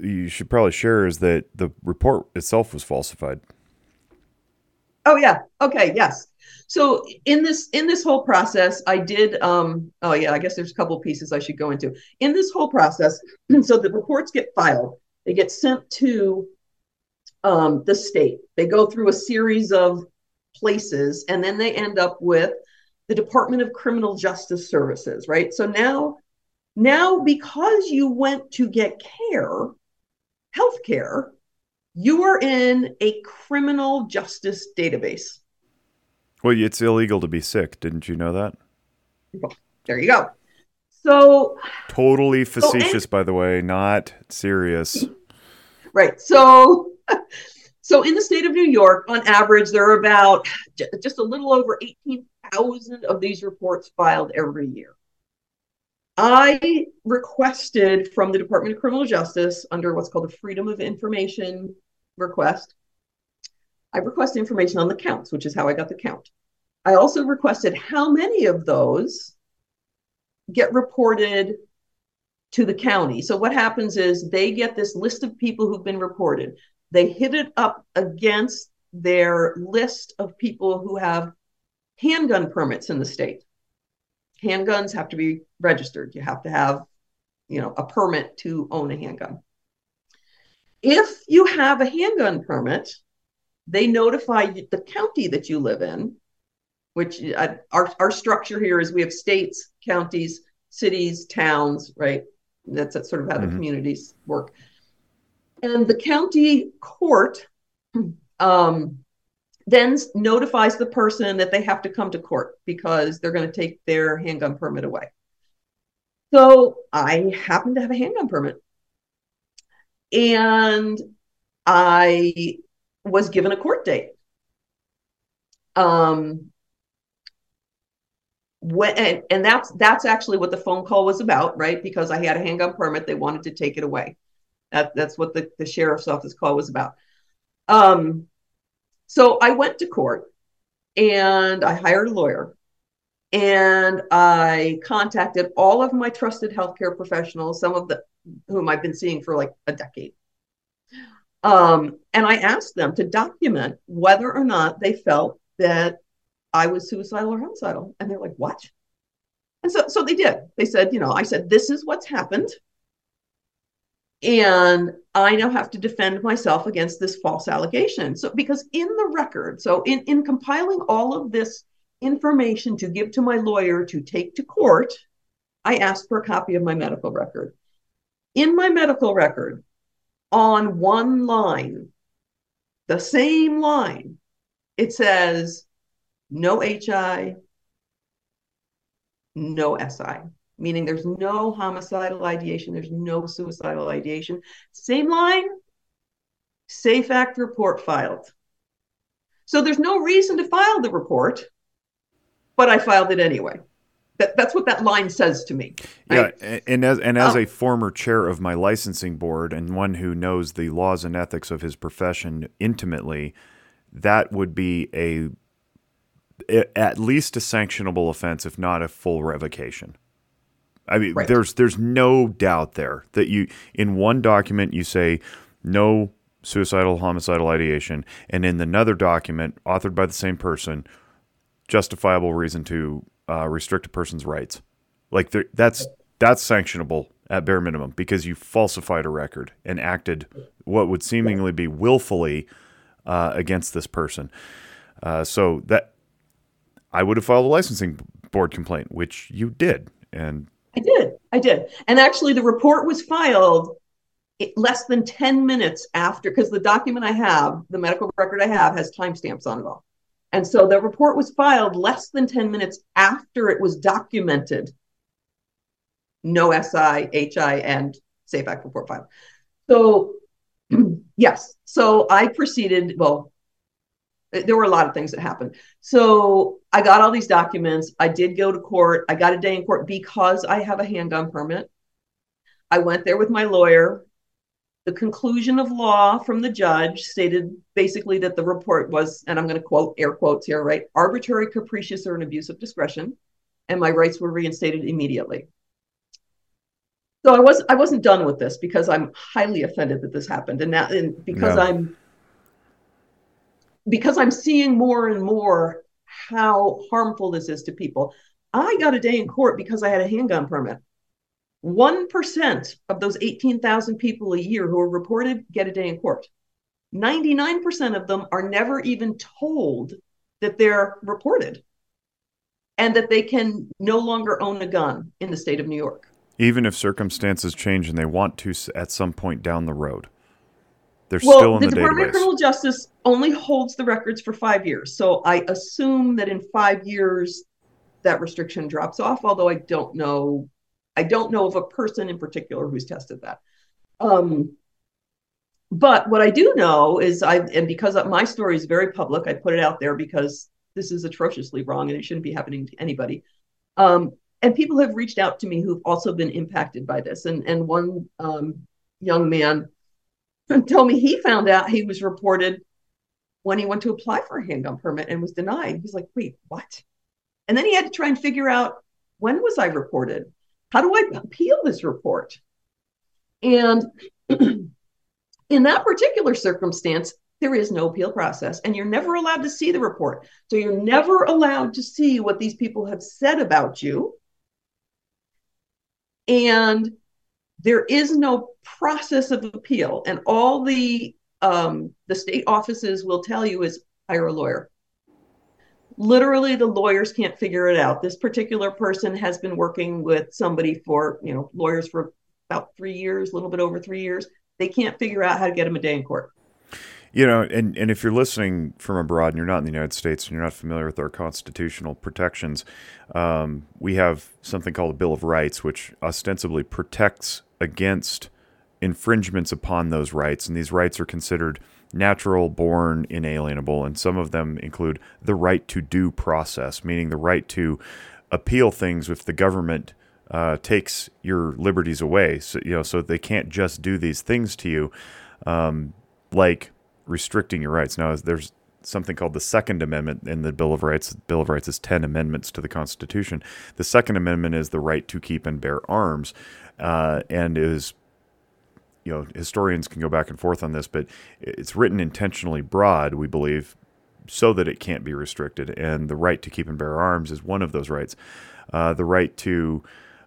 you should probably share is that the report itself was falsified. Oh yeah. Okay. Yes. So in this in this whole process, I did. Um, oh yeah. I guess there's a couple pieces I should go into in this whole process. so the reports get filed. They get sent to um, the state. They go through a series of places, and then they end up with the Department of Criminal Justice Services. Right. So now, now because you went to get care, health care, you are in a criminal justice database. Well, it's illegal to be sick. Didn't you know that? There you go. So totally facetious, so, by the way, not serious. Right. So, so in the state of New York, on average, there are about just a little over eighteen thousand of these reports filed every year. I requested from the Department of Criminal Justice under what's called a Freedom of Information request. I requested information on the counts, which is how I got the count. I also requested how many of those get reported to the county. So what happens is they get this list of people who've been reported. They hit it up against their list of people who have handgun permits in the state handguns have to be registered. You have to have, you know, a permit to own a handgun. If you have a handgun permit, they notify the county that you live in, which uh, our, our structure here is we have states, counties, cities, towns, right? That's, that's sort of how mm-hmm. the communities work. And the county court um, then notifies the person that they have to come to court because they're going to take their handgun permit away. So I happen to have a handgun permit. And I was given a court date. Um, when, and, and that's that's actually what the phone call was about, right? Because I had a handgun permit, they wanted to take it away. That, that's what the, the sheriff's office call was about. Um, so I went to court and I hired a lawyer and I contacted all of my trusted healthcare professionals, some of the whom I've been seeing for like a decade. Um, and I asked them to document whether or not they felt that I was suicidal or homicidal. And they're like, what? And so, so they did. They said, you know, I said, this is what's happened. And I now have to defend myself against this false allegation. So, because in the record, so in, in compiling all of this information to give to my lawyer to take to court, I asked for a copy of my medical record. In my medical record, on one line, the same line, it says no HI, no SI meaning there's no homicidal ideation, there's no suicidal ideation. Same line, safe act report filed. So there's no reason to file the report, but I filed it anyway. That, that's what that line says to me. Right? Yeah, and as and as um, a former chair of my licensing board and one who knows the laws and ethics of his profession intimately, that would be a at least a sanctionable offense, if not a full revocation. I mean, right. there's there's no doubt there that you in one document you say no suicidal homicidal ideation, and in another document authored by the same person, justifiable reason to uh, restrict a person's rights. Like that's that's sanctionable at bare minimum because you falsified a record and acted what would seemingly be willfully uh, against this person. Uh, so that I would have filed a licensing board complaint, which you did, and I did. I did. And actually, the report was filed less than 10 minutes after, because the document I have, the medical record I have, has timestamps on it all. And so the report was filed less than 10 minutes after it was documented. No SI, HI, and Safe Act report filed. So, yes. So I proceeded, well, there were a lot of things that happened. So I got all these documents. I did go to court. I got a day in court because I have a handgun permit. I went there with my lawyer. The conclusion of law from the judge stated basically that the report was, and I'm going to quote air quotes here, right? Arbitrary, capricious, or an abuse of discretion. And my rights were reinstated immediately. So I was I wasn't done with this because I'm highly offended that this happened, and now and because I'm because I'm seeing more and more how harmful this is to people. I got a day in court because I had a handgun permit. 1% of those 18,000 people a year who are reported get a day in court. 99% of them are never even told that they're reported and that they can no longer own a gun in the state of New York. Even if circumstances change and they want to at some point down the road. They're well, still in the, the Department database. of Criminal Justice only holds the records for five years. So I assume that in five years that restriction drops off, although I don't know. I don't know of a person in particular who's tested that. Um, but what I do know is I, and because my story is very public, I put it out there because this is atrociously wrong and it shouldn't be happening to anybody. Um, and people have reached out to me who've also been impacted by this. And and one um, young man told me he found out he was reported when he went to apply for a handgun permit and was denied. He's like, wait, what? And then he had to try and figure out when was I reported? How do I appeal this report? And in that particular circumstance, there is no appeal process, and you're never allowed to see the report. So you're never allowed to see what these people have said about you. And there is no process of appeal. And all the um, the state offices will tell you is hire a lawyer. Literally, the lawyers can't figure it out. This particular person has been working with somebody for, you know, lawyers for about three years, a little bit over three years. They can't figure out how to get him a day in court. You know, and, and if you're listening from abroad and you're not in the United States and you're not familiar with our constitutional protections, um, we have something called a Bill of Rights, which ostensibly protects against infringements upon those rights. And these rights are considered natural, born, inalienable. And some of them include the right to due process, meaning the right to appeal things if the government uh, takes your liberties away. So, you know, so they can't just do these things to you. Um, like restricting your rights. Now, there's something called the Second Amendment in the Bill of Rights. The Bill of Rights is 10 amendments to the Constitution. The Second Amendment is the right to keep and bear arms uh, and is, you know, historians can go back and forth on this, but it's written intentionally broad, we believe, so that it can't be restricted. And the right to keep and bear arms is one of those rights. Uh, the right to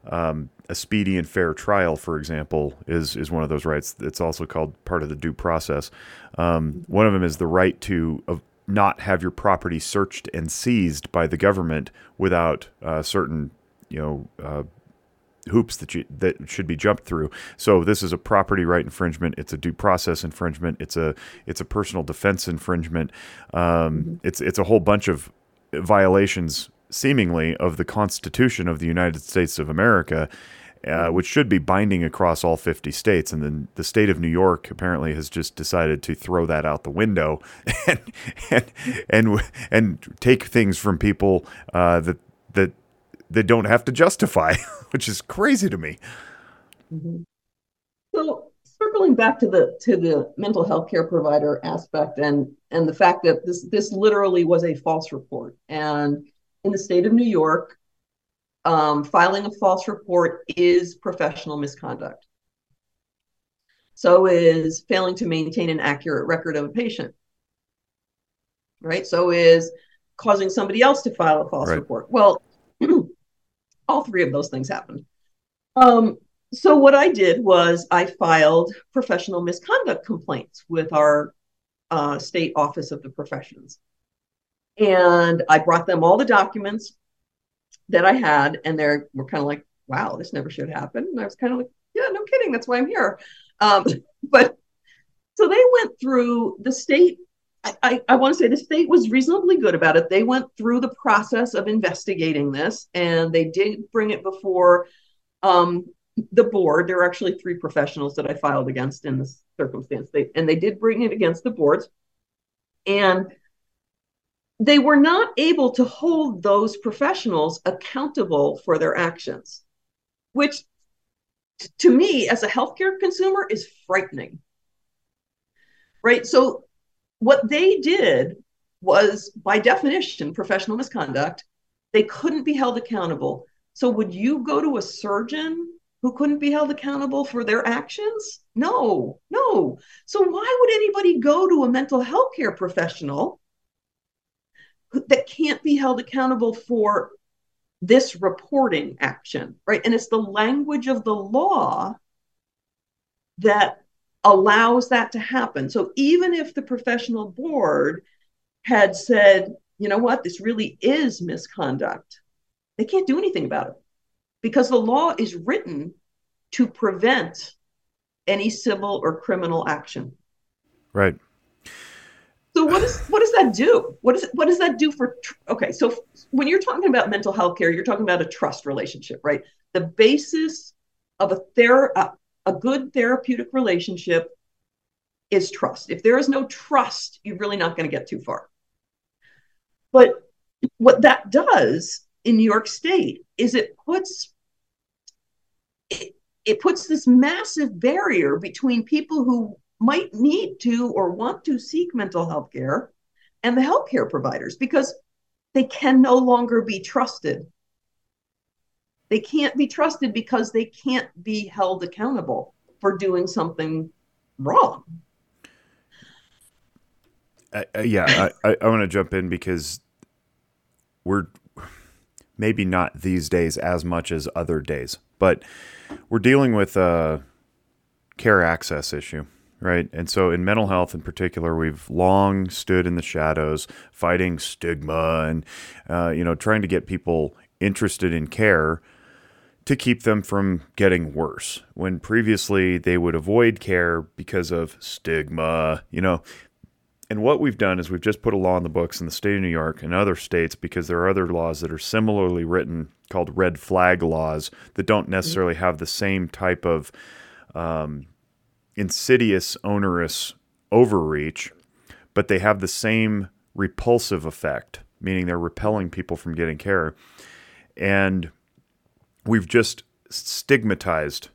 um, a speedy and fair trial, for example, is is one of those rights. It's also called part of the due process. Um, one of them is the right to uh, not have your property searched and seized by the government without uh, certain, you know. Hoops that you, that should be jumped through. So this is a property right infringement. It's a due process infringement. It's a it's a personal defense infringement. Um, mm-hmm. It's it's a whole bunch of violations seemingly of the Constitution of the United States of America, uh, which should be binding across all 50 states. And then the state of New York apparently has just decided to throw that out the window and and and, and take things from people uh, that that they don't have to justify, which is crazy to me. Mm-hmm. So circling back to the to the mental health care provider aspect and and the fact that this this literally was a false report and in the state of New York, um, filing a false report is professional misconduct. So is failing to maintain an accurate record of a patient. Right? So is causing somebody else to file a false right. report. Well, all three of those things happened. Um, so what I did was I filed professional misconduct complaints with our uh, state office of the professions. And I brought them all the documents that I had, and they were kind of like, wow, this never should happen. And I was kind of like, yeah, no kidding. That's why I'm here. Um, but so they went through the state. I, I, want to say the state was reasonably good about it. They went through the process of investigating this, and they did bring it before um, the board. There were actually three professionals that I filed against in this circumstance. They, and they did bring it against the boards. And they were not able to hold those professionals accountable for their actions, which to me as a healthcare consumer is frightening. Right? So what they did was by definition professional misconduct. They couldn't be held accountable. So would you go to a surgeon who couldn't be held accountable for their actions? No, no. So why would anybody go to a mental health care professional that can't be held accountable for this reporting action, right? And it's the language of the law that allows that to happen. So even if the professional board had said, you know what, this really is misconduct, they can't do anything about it because the law is written to prevent any civil or criminal action. Right. So what does what does that do? What does what does that do for? Okay, so when you're talking about mental health care, you're talking about a trust relationship, right? The basis of a ther- a, a good therapeutic relationship is trust. If there is no trust, you're really not going to get too far. But what that does in New York State is it puts it, it puts this massive barrier between people who might need to or want to seek mental health care and the healthcare providers because they can no longer be trusted. They can't be trusted because they can't be held accountable for doing something wrong. Uh, yeah, I, I, I want to jump in because we're maybe not these days as much as other days, but we're dealing with a care access issue right? And so, in mental health in particular, we've long stood in the shadows, fighting stigma and, uh, you know, trying to get people interested in care to keep them from getting worse. When previously they would avoid care because of stigma, you know. And what we've done is we've just put a law in the books in the state of New York and other states because there are other laws that are similarly written called red flag laws that don't necessarily have the same type of um, insidious, onerous overreach, but they have the same repulsive effect, meaning they're repelling people from getting care. And we've just stigmatized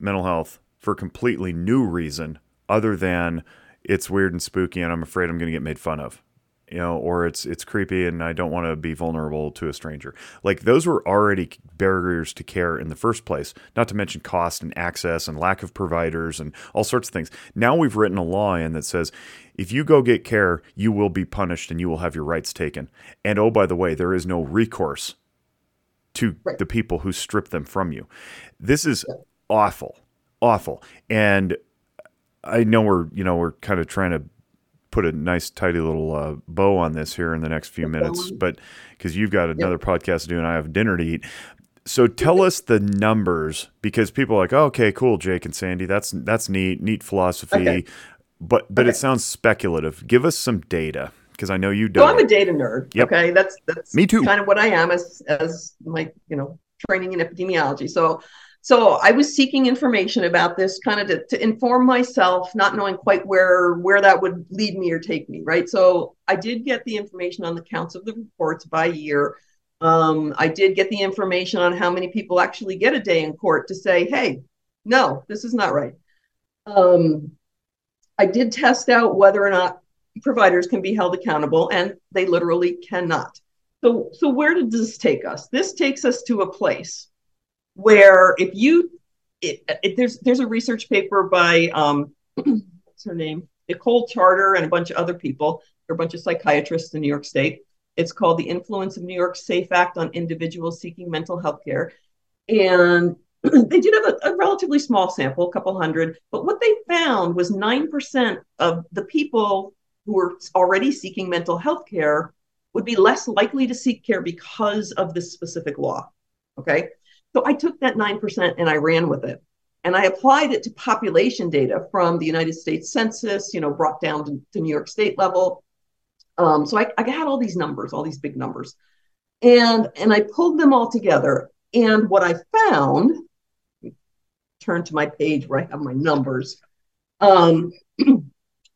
mental health for a completely new reason other than it's weird and spooky and I'm afraid I'm going to get made fun of you know, or it's it's creepy and I don't want to be vulnerable to a stranger. Like those were already barriers to care in the first place, not to mention cost and access and lack of providers and all sorts of things. Now we've written a law in that says if you go get care, you will be punished and you will have your rights taken. And oh by the way, there is no recourse to right. the people who strip them from you. This is awful. Awful. And I know we're, you know, we're kind of trying to put a nice tidy little uh, bow on this here in the next few minutes but because you've got another podcast to do and i have dinner to eat so tell us the numbers because people are like oh, okay cool jake and sandy that's that's neat neat philosophy okay. but but okay. it sounds speculative give us some data because i know you don't so i'm a data nerd yep. okay that's that's me too kind of what i am as as my you know training in epidemiology so so I was seeking information about this kind of to, to, inform myself, not knowing quite where where that would lead me or take me, right? So I did get the information on the counts of the reports by year. Um, I did get the information on how many people actually get a day in court to say, hey, no, this is not right. Um, I did test out whether or not providers can be held accountable, and they literally cannot. So, so where did this take us? This takes us to a place where if you it, it, there's there's a research paper by um, what's her name Nicole Charter and a bunch of other people. They're a bunch of psychiatrists in New York State. It's called the Influence of New York Safe Act on Individuals Seeking Mental Health Care, and they did have a, a, relatively small sample, a couple hundred, but what they found was 9% of the people who were already seeking mental health care would be less likely to seek care because of this specific law. Okay. So I took that 9% and I ran with it. And I applied it to population data from the United States Census, you know, brought down to, to New York State level. Um, so I, I had all these numbers, all these big numbers. And, and I pulled them all together. And what I found, turn to my page where I have my numbers, um,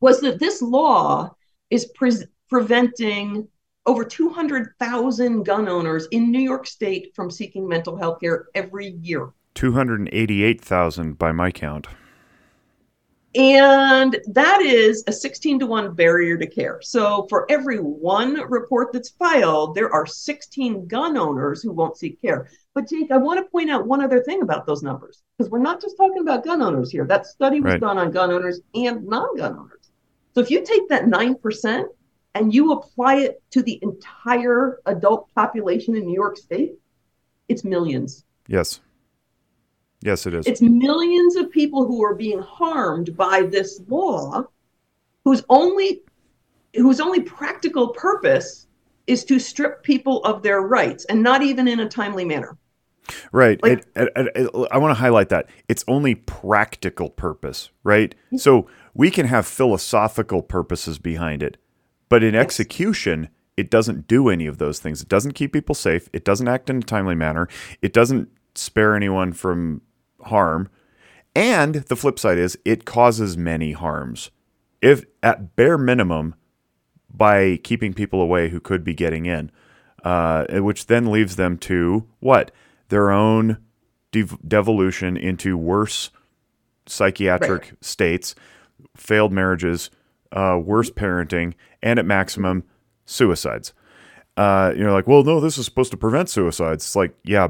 was that this law is pre- preventing over 200,000 gun owners in New York State from seeking mental health care every year. 288,000 by my count. And that is a 16 to 1 barrier to care. So for every one report that's filed, there are 16 gun owners who won't seek care. But Jake, I want to point out one other thing about those numbers, because we're not just talking about gun owners here. That study was Right. done on gun owners and non gun owners. So if you take that 9% and you apply it to the entire adult population in New York State, it's millions. Yes. Yes, it is. It's millions of people who are being harmed by this law whose only whose only practical purpose is to strip people of their rights and not even in a timely manner. Right. Like- it, it, it- I want to highlight that. It's only practical purpose, right? Mm-hmm. So we can have philosophical purposes behind it, but in execution, it doesn't do any of those things. It doesn't keep people safe. It doesn't act in a timely manner. It doesn't spare anyone from harm. And the flip side is it causes many harms. If at bare minimum, by keeping people away who could be getting in, uh, which then leaves them to what? Their own dev- devolution into worse psychiatric states, failed marriages, uh, worse parenting, and at maximum, suicides. Uh, you're like, well, no, this is supposed to prevent suicides. It's like, yeah,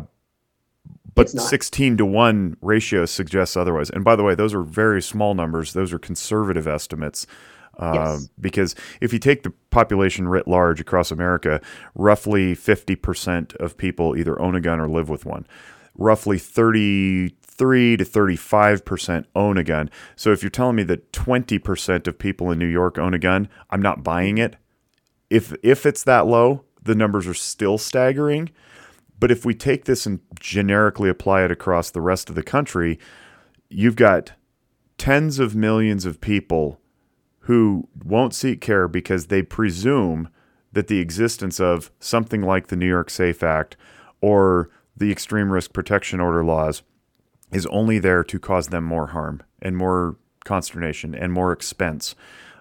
but It's 16 to 1 ratio suggests otherwise. And by the way, those are very small numbers. Those are conservative estimates. Uh, Yes. Because if you take the population writ large across America, roughly 50% of people either own a gun or live with one. Roughly 33 to 35% own a gun. So if you're telling me that 20% of people in New York own a gun, I'm not buying it. If if it's that low, the numbers are still staggering. But if we take this and generically apply it across the rest of the country, you've got tens of millions of people who won't seek care because they presume that the existence of something like the New York Safe Act or the Extreme Risk Protection Order laws is only there to cause them more harm and more consternation and more expense.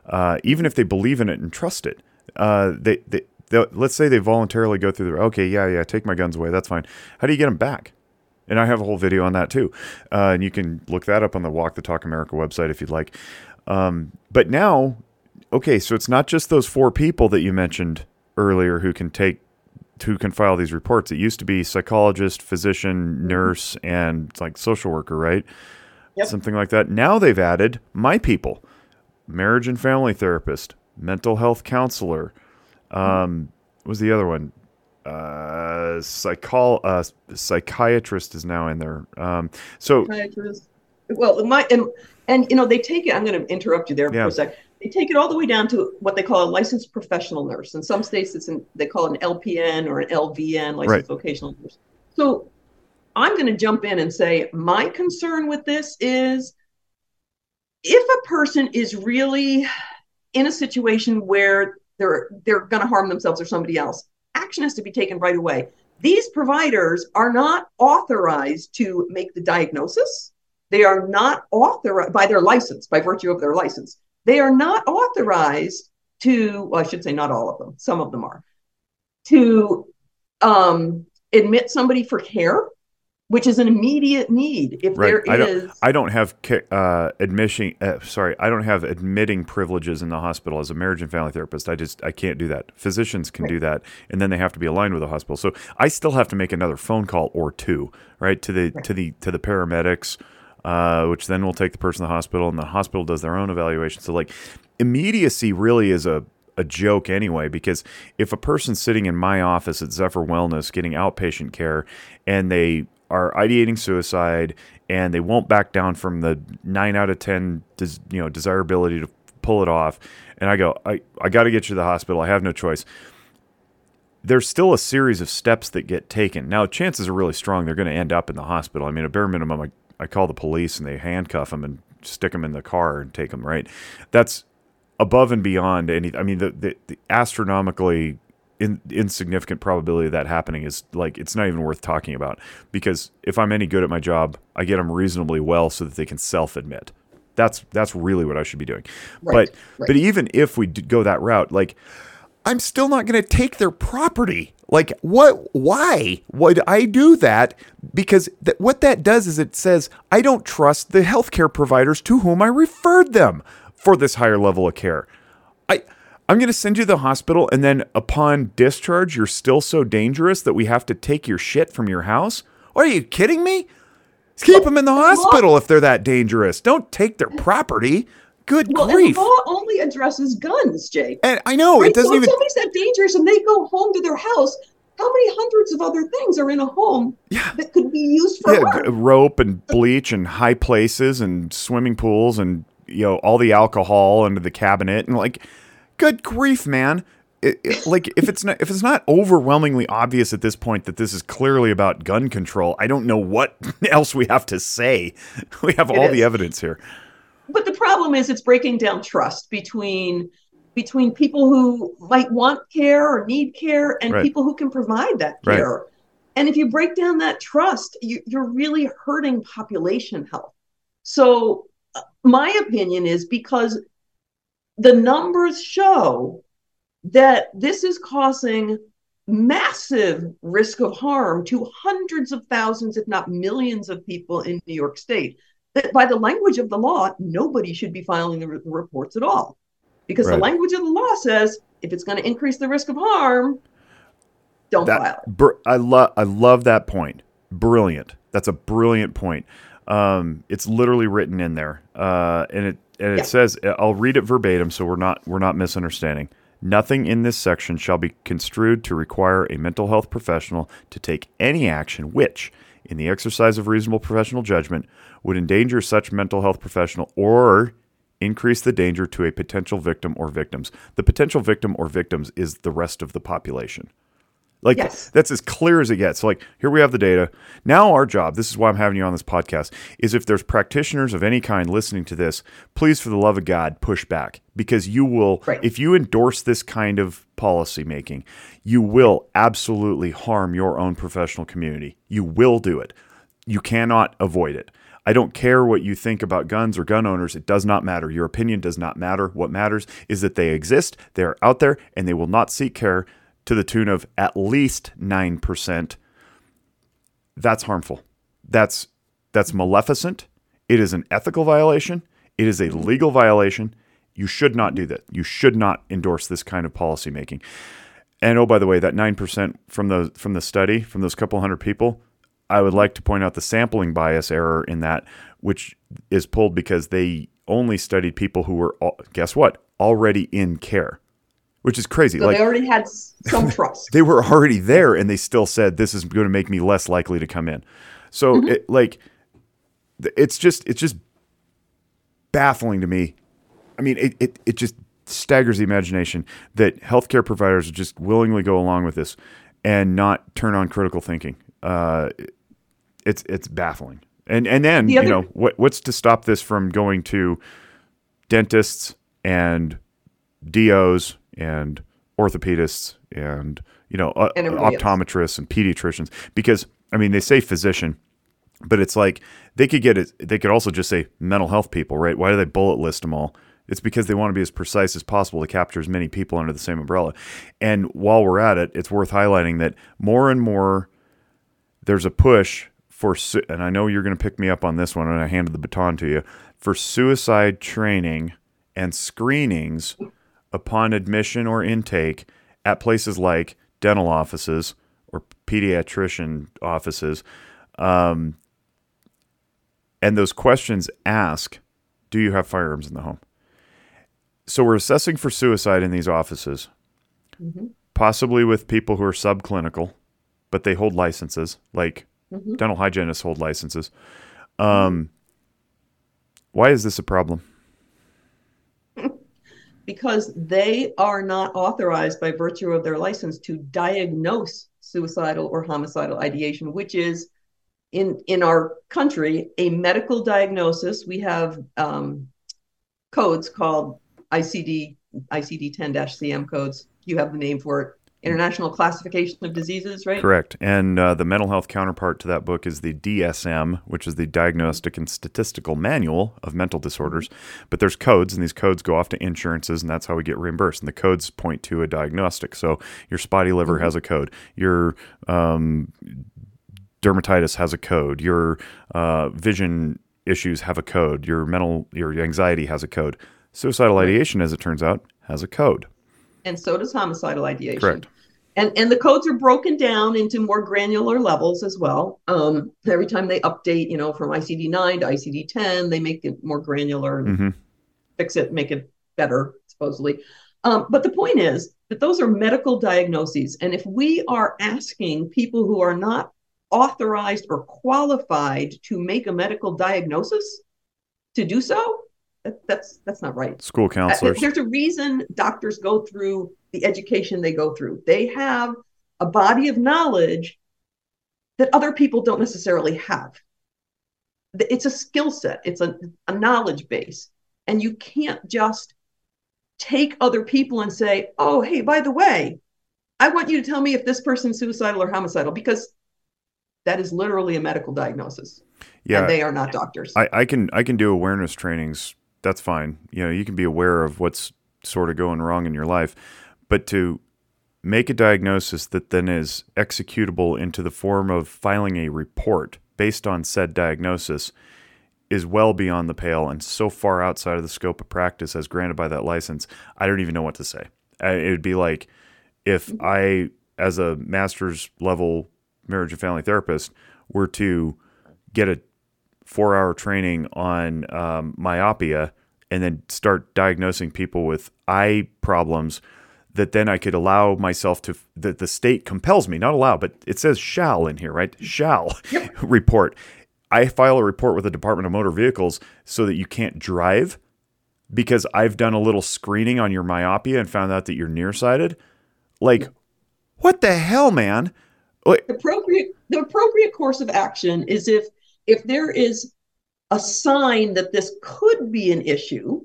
Uh, even if they believe in it and trust it, uh, they, they, let's say they voluntarily go through the okay, yeah, yeah, take my guns away, that's fine. How do you get them back? And I have a whole video on that too, uh, and you can look that up on the Walk the Talk America website if you'd like. Um, but now, okay, so it's not just those four people that you mentioned earlier who can take who can file these reports. It used to be psychologist, physician, nurse, and like social worker, right? Yep. Something like that. Now they've added my people, marriage and family therapist, mental health counselor. Um, what was the other one? Uh, psychol uh, psychiatrist is now in there. Um, so psychiatrist. Well, my and and you know they take it. I'm going to interrupt you there Yeah. for a sec. They take it all the way down to what they call a licensed professional nurse. In some states, it's an, they call it an LPN or an LVN, licensed Right. vocational nurse. So I'm going to jump in and say my concern with this is if a person is really in a situation where they're they're going to harm themselves or somebody else, action has to be taken right away. These providers are not authorized to make the diagnosis. They are not authorized by their license, by virtue of their license. They are not authorized to, well, I should say not all of them, some of them are, to um, admit somebody for care, which is an immediate need. If Right. there I don't- I don't have uh, admission. Uh, sorry, I don't have admitting privileges in the hospital as a marriage and family therapist. I just I can't do that. Physicians can do that, and then they have to be aligned with the hospital. So I still have to make another phone call or two, right, to the to the to the paramedics, uh, which then will take the person to the hospital, and the hospital does their own evaluation. So like immediacy really is a a joke anyway because if a person's sitting in my office at Zephyr Wellness getting outpatient care and they are ideating suicide and they won't back down from the 9 out of 10 des, you know desirability to pull it off and I go I I got to get you to the hospital I have no choice there's still a series of steps that get taken. Now, chances are really strong they're going to end up in the hospital. I mean, a bare minimum, I, call the police and they handcuff them and stick them in the car and take them, right? That's above and beyond any. I mean, the, the, the astronomically in, insignificant probability of that happening is like, it's not even worth talking about because if I'm any good at my job, I get them reasonably well so that they can self admit. That's that's really what I should be doing. Right, but right. but even if we d- go that route, like I'm still not going to take their property. Like, what? Why would I do that? Because th- what that does is it says I don't trust the healthcare providers to whom I referred them for this higher level of care. I. I'm going to send you to the hospital, and then upon discharge, you're still so dangerous that we have to take your shit from your house? Are you kidding me? Keep oh, them in the hospital if they're that dangerous. Don't take their property. Good well, grief. And the law only addresses guns, Jake. And I know right? it doesn't so even. If somebody's that dangerous and they go home to their house, how many hundreds of other things are in a home Yeah. that could be used for yeah, rope and bleach and high places and swimming pools and you know all the alcohol under the cabinet and like, good grief, man. It, it- like if it's not if it's not overwhelmingly obvious at this point that this is clearly about gun control, I don't know what else we have to say. We have It all is. the evidence here. But the problem is it's breaking down trust between between people who might want care or need care and Right. people who can provide that Right. care. And if you break down that trust, you, you're really hurting population health. So, uh, my opinion is because the numbers show that this is causing massive risk of harm to hundreds of thousands, if not millions, of people in New York State. That by the language of the law, nobody should be filing the re- reports at all. Because Right. the language of the law says if it's going to increase the risk of harm, don't file it. br- I love I love that point. Brilliant. That's a brilliant point. Um, it's literally written in there, uh, and it and it Yeah. says I'll read it verbatim so we're not we're not misunderstanding. Nothing in this section shall be construed to require a mental health professional to take any action which, in the exercise of reasonable professional judgment, would endanger such mental health professional or increase the danger to a potential victim or victims. The potential victim or victims is the rest of the population. Like Yes. that's as clear as it gets. So like here we have the data. Now our job, this is why I'm having you on this podcast, is if there's practitioners of any kind listening to this, please for the love of God, push back because you will Right. if you endorse this kind of policy making, you will absolutely harm your own professional community. You will do it. You cannot avoid it. I don't care what you think about guns or gun owners. It does not matter. Your opinion does not matter. What matters is that they exist, they're out there, and they will not seek care to the tune of at least 9%. That's harmful. That's that's maleficent. It is an ethical violation. It is a legal violation. You should not do that. You should not endorse this kind of policy making. And oh, by the way, that nine percent from the from the study from those couple hundred people, I would like to point out the sampling bias error in that, which is pulled because they only studied people who were guess what already in care, which is crazy. So like they already had some trust. they were already there and they still said this is going to make me less likely to come in. So it, like it's just it's just baffling to me. I mean it, it, it just staggers the imagination that healthcare providers just willingly go along with this and not turn on critical thinking. Uh, it's it's baffling. And and then The you know what what's to stop this from going to dentists and DOs and orthopedists and you know uh, And optometrists and pediatricians because I mean they say physician but it's like they could get it they could also just say mental health people right? Why do they bullet list them all? It's because they want to be as precise as possible to capture as many people under the same umbrella. And while we're at it it's worth highlighting that more and more there's a push for and I know you're going to pick me up on this one and I handed the baton to you for suicide training and screenings upon admission or intake at places like dental offices or pediatrician offices um, and those questions ask do you have firearms in the home so we're assessing for suicide in these offices Mhm. possibly with people who are subclinical but they hold licenses like Mhm. dental hygienists hold licenses um, why is this a problem because they are not authorized by virtue of their license to diagnose suicidal or homicidal ideation, which is in in our country a medical diagnosis. We have um, codes called ICD ICD 10-CM codes. You have the name for it. International Classification of Diseases, right? Correct. And uh, the mental health counterpart to that book is the DSM, which is the Diagnostic and Statistical Manual of Mental Disorders. But there's codes, and these codes go off to insurances, and that's how we get reimbursed. And the codes point to a diagnostic. So your spotty liver has a code. Your um, dermatitis has a code. Your uh, vision issues have a code. Your mental, your anxiety has a code. Suicidal ideation, as it turns out, has a code. And so does homicidal ideation. Correct. And and the codes are broken down into more granular levels as well. Um, every time they update, you know, from ICD nine to ICD ten, they make it more granular and hmm fix it, make it better, supposedly. Um, but the point is that those are medical diagnoses. And if we are asking people who are not authorized or qualified to make a medical diagnosis to do so, that, that's that's not right. School Uh, counselors. There's a reason doctors go through the education they go through. They have a body of knowledge that other people don't necessarily have. It's a skill set, it's a, a knowledge base. And you can't just take other people and say, oh, hey, by the way, I want you to tell me if this person's suicidal or homicidal, because that is literally a medical diagnosis. Yeah. And they are not doctors. I, I can I can do awareness trainings. That's fine. You know, you can be aware of what's sort of going wrong in your life, but to make a diagnosis that then is executable into the form of filing a report based on said diagnosis is well beyond the pale and so far outside of the scope of practice as granted by that license. I don't even know what to say. It would be like if mm-hmm. I, as a master's level marriage and family therapist, were to get a four hour training on um, myopia and then start diagnosing people with eye problems that then I could allow myself to that the state compels me not allow but it says shall in here right? Shall report. I file a report with the Department of Motor Vehicles so that you can't drive because I've done a little screening on your myopia and found out that you're nearsighted. Like what the hell man? Like, the appropriate the appropriate course of action is if if there is a sign that this could be an issue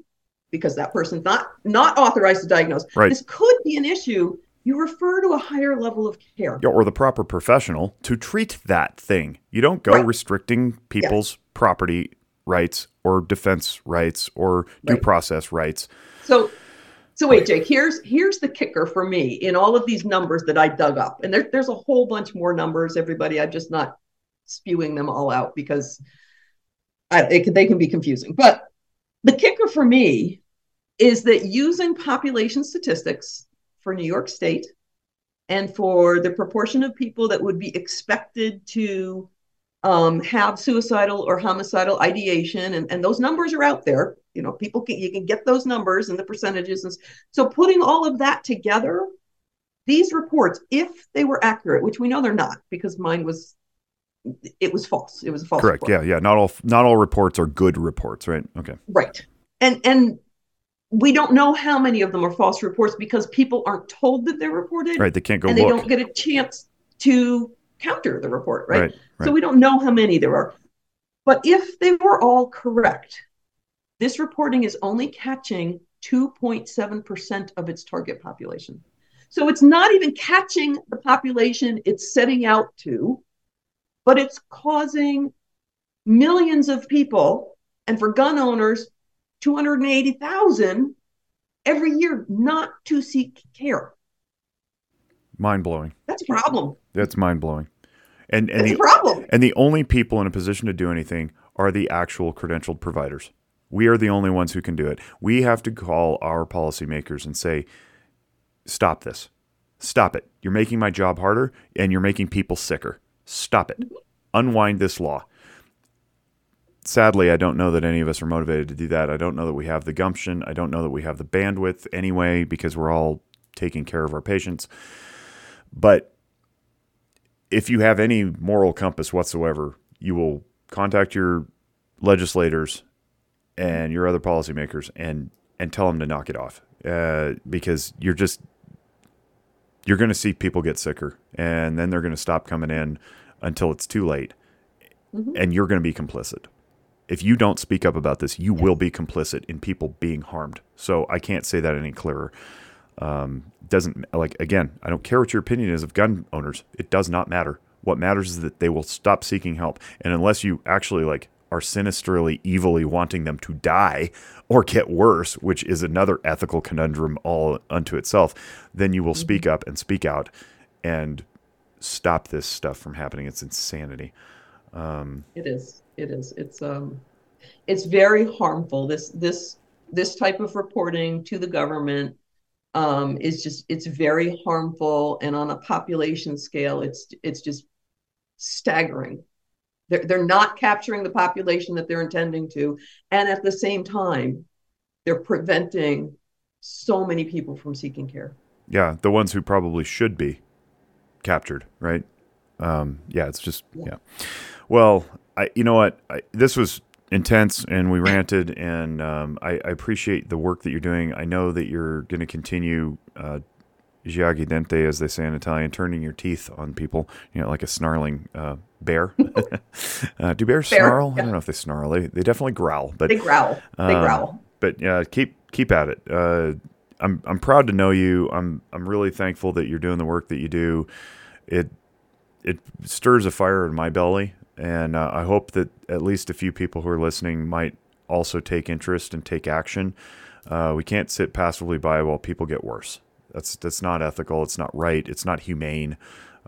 because that person's not not authorized to diagnose Right. this could be an issue you refer to a higher level of care or the proper professional to treat that thing. You don't go Right. restricting people's property rights or defense rights or due Right. process rights. so so wait jake here's here's the kicker for me in all of these numbers that i dug up and there, there's a whole bunch more numbers everybody i'm just not spewing them all out because I, it, they can be confusing but the kicker for me is that using population statistics for New York State and for the proportion of people that would be expected to um, have suicidal or homicidal ideation, and, and those numbers are out there. You know, people can you can get those numbers and the percentages, and so putting all of that together, these reports, if they were accurate, which we know they're not, because mine was, it was false. It was a false. Report. Correct. report. Yeah, yeah. Not all not all reports are good reports, right? Okay. Right. And and we don't know how many of them are false reports because people aren't told that they're reported Right. They can't go and they look. don't get a chance to counter the report, right? Right. Right. So we don't know how many there are. But if they were all correct, this reporting is only catching 2.7% of its target population. So it's not even catching the population it's setting out to, but it's causing millions of people, and for gun owners, 280,000 every year not to seek care. Mind blowing. That's a problem. That's mind blowing. And and That's the problem. and the only people in a position to do anything are the actual credentialed providers. We are the only ones who can do it. We have to call our policymakers and say, stop this. Stop it. You're making my job harder and you're making people sicker. Stop it. Unwind this law. Sadly, I don't know that any of us are motivated to do that. I don't know that we have the gumption. I don't know that we have the bandwidth anyway because we're all taking care of our patients. But if you have any moral compass whatsoever, you will contact your legislators and your other policymakers and and tell them to knock it off uh, because you're just you're going to see people get sicker and then they're going to stop coming in until it's too late Mhm. and you're going to be complicit if you don't speak up about this you will be complicit in people being harmed so i can't say that any clearer Um, doesn't like again. I don't care what your opinion is of gun owners. It does not matter. What matters is that they will stop seeking help, and unless you actually like are sinisterly, evilly wanting them to die or get worse, which is another ethical conundrum all unto itself, then you will mm-hmm. speak up and speak out and stop this stuff from happening. It's insanity. Um, it is. It is. It's um, it's very harmful. This this this type of reporting to the government um, is just it's very harmful, and on a population scale, it's it's just staggering. They're they're not capturing the population that they're intending to, and at the same time, they're preventing so many people from seeking care. Yeah, the ones who probably should be captured, right? Um, yeah, it's just yeah. yeah. Well, I you know what? I, this was intense, and we ranted, and um, I, I, appreciate the work that you're doing. I know that you're going to continue. Uh, Giagi dente, as they say in Italian, turning your teeth on people, you know, like a snarling uh, bear. uh, do bears bear, snarl? Yeah. I don't know if they snarl. They, they definitely growl, but they growl. They um, growl. But yeah, keep keep at it. Uh, I'm I'm proud to know you. I'm I'm really thankful that you're doing the work that you do. It it stirs a fire in my belly, and uh, I hope that at least a few people who are listening might also take interest and take action. Uh, we can't sit passively by while people get worse. That's that's not ethical. It's not right. It's not humane.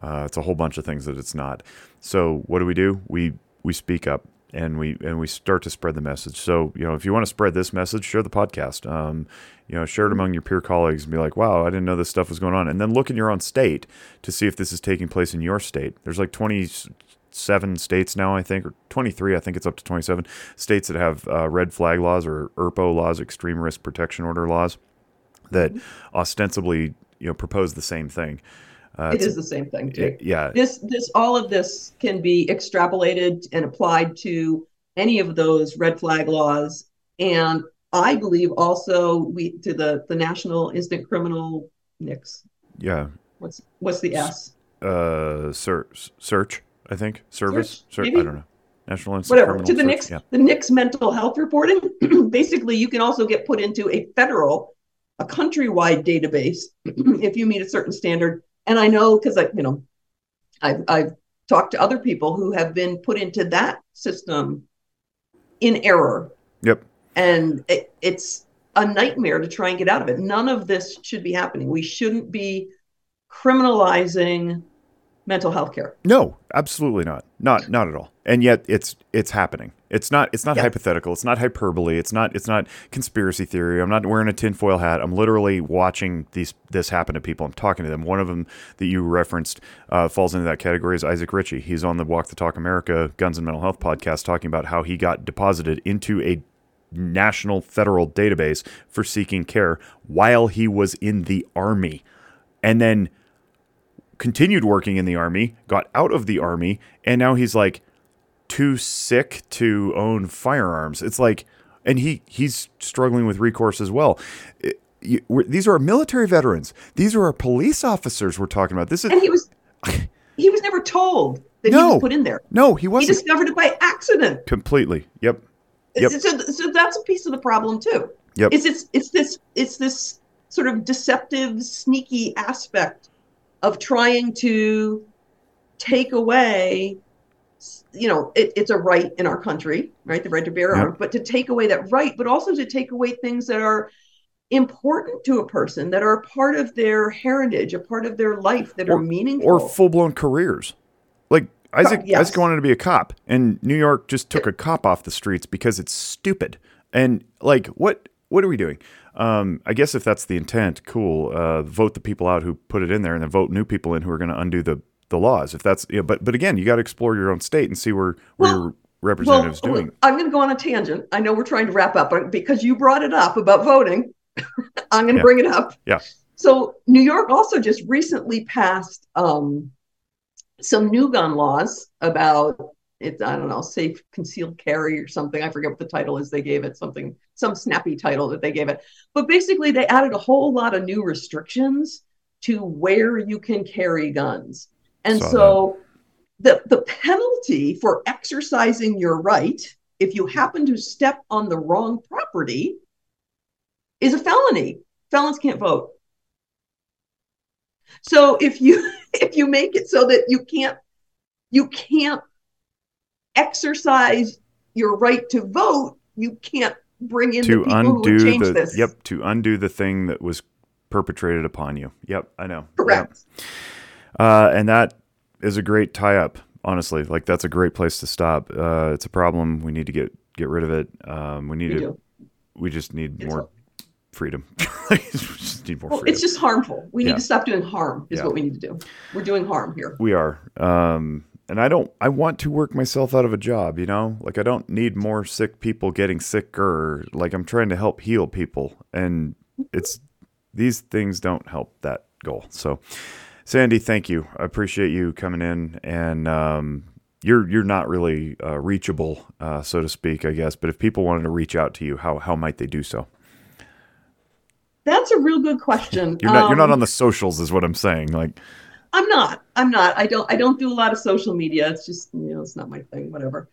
Uh, it's a whole bunch of things that it's not. So what do we do? We we speak up and we and we start to spread the message. So you know, if you want to spread this message, share the podcast. Um, you know, share it among your peer colleagues and be like, "Wow, I didn't know this stuff was going on." And then look in your own state to see if this is taking place in your state. There's like 27 states now, I think, or 23. I think it's up to 27 states that have uh, red flag laws or ERPO laws, extreme risk protection order laws, that ostensibly you know propose the same thing. Uh, it is the same thing, It, yeah. This this all of this can be extrapolated and applied to any of those red flag laws, and I believe also we to the the National Instant Criminal NICS. Yeah. What's what's the S? Uh, search search I think service. Search, I don't know. National Instant Whatever Criminal to the NICS yeah. the NICS mental health reporting. basically, you can also get put into a federal, a countrywide database if you meet a certain standard and I know because I, you know, I've, I've talked to other people who have been put into that system in error. Yep. And it, it's a nightmare to try and get out of it. None of this should be happening. We shouldn't be criminalizing mental health care. No, absolutely not. Not not at all. And yet it's it's happening. It's not it's not yeah. hypothetical. It's not hyperbole. It's not it's not conspiracy theory. I'm not wearing a tinfoil hat. I'm literally watching these this happen to people. I'm talking to them. One of them that you referenced uh, falls into that category is Isaac Ritchie. He's on the Walk the Talk America Guns and Mental Health podcast talking about how he got deposited into a national federal database for seeking care while he was in the army. And then continued working in the army, got out of the army, and now he's like too sick to own firearms. It's like, and he he's struggling with recourse as well. It, you, these are our military veterans. These are our police officers we're talking about. This is and he was he was never told that no, he was put in there. No, he wasn't. He discovered it by accident. Completely. Yep. Yep. So, so that's a piece of the problem too. Yep. It's it's it's this it's this sort of deceptive, sneaky aspect of trying to take away you know it, it's a right in our country right? The right to bear arms but to take away that right but also to take away things that are important to a person that are a part of their heritage a part of their life that or, are meaningful. or full-blown careers. Like isaac yes. isaac wanted to be a cop and new york just took a cop off the streets because it's stupid. And like what what are we doing um, I guess if that's the intent, cool. Uh, vote the people out who put it in there, and then vote new people in who are going to undo the the laws. If that's, know, but but again, you got to explore your own state and see where where well, your representatives well, doing. I'm going to go on a tangent. I know we're trying to wrap up, but because you brought it up about voting, I'm going to yeah. bring it up. Yeah. So New York also just recently passed um, some new gun laws about it's I don't know, safe concealed carry or something. I forget what the title is they gave it, something, some snappy title that they gave it. But basically, they added a whole lot of new restrictions to where you can carry guns. And Saw so the, the penalty for exercising your right, if you happen to step on the wrong property, is a felony. Felons can't vote. So if you if you make it so that you can't you can't exercise your right to vote, you can't bring in to the people undo who change the this. yep to undo the thing that was perpetrated upon you. Yep, I know. Correct. Yep. Uh, and that is a great tie up. Honestly, like that's a great place to stop. Uh, it's a problem. We need to get get rid of it. Um, we need We to. do. We just need It's- more freedom. we just need more Well, freedom. it's just harmful. We need to stop doing harm. Is Yeah. what we need to do. We're doing harm here. We are. Um, and I don't, I want to work myself out of a job, you know? Like, I don't need more sick people getting sicker. Like, I'm trying to help heal people. And it's, these things don't help that goal. So, Sandy, thank you. I appreciate you coming in. And, um, you're, you're not really uh, reachable, uh, so to speak, I guess. But if people wanted to reach out to you, how, how might they do so? That's a real good question. You're not, you're not Um, on the socials, is what I'm saying. Like, I'm not. I'm not. I don't. I don't do a lot of social media. It's just you know, it's not my thing. Whatever.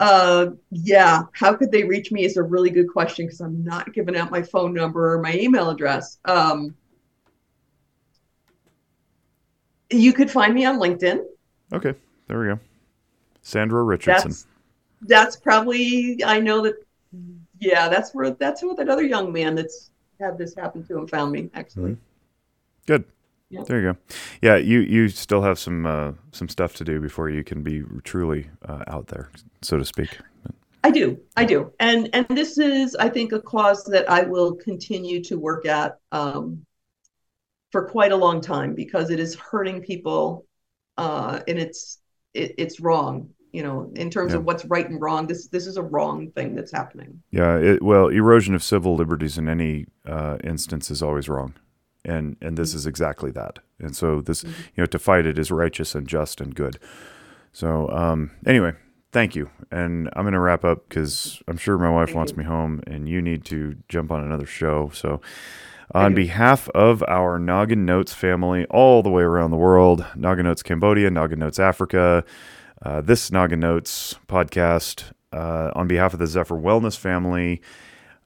Uh, yeah. How could they reach me? Is a really good question because I'm not giving out my phone number or my email address. Um, you could find me on LinkedIn. okay, there we go. Sandra Richardson. That's that's probably. I know that. Yeah, that's where that's where that other young man that's had this happen to him found me. Actually. Good. Yeah. There you go. Yeah, you you still have some uh, some stuff to do before you can be truly uh, out there, so to speak. I do, I do, and and this is, I think, a cause that I will continue to work at um, for quite a long time because it is hurting people, uh, and it's it, it's wrong. You know, in terms Yeah. of what's right and wrong, this this is a wrong thing that's happening. Yeah. It, well, erosion of civil liberties in any uh, instance is always wrong, and and this is exactly that. And so this, you know, to fight it is righteous and just and good. So um, anyway, thank you, and I'm going to wrap up because I'm sure my wife Thank wants you. me home, and you need to jump on another show. So. On behalf of our Noggin Notes family all the way around the world, Noggin Notes Cambodia, Noggin Notes Africa, uh, this Noggin Notes podcast, uh, on behalf of the Zephyr Wellness family,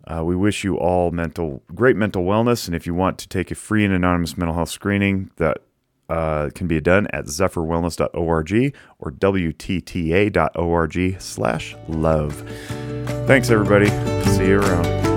uh, we wish you all mental, great mental wellness. And if you want to take a free and anonymous mental health screening, that uh, can be done at zephyrwellness.org or wtta.org slash love. Thanks, everybody. See you around.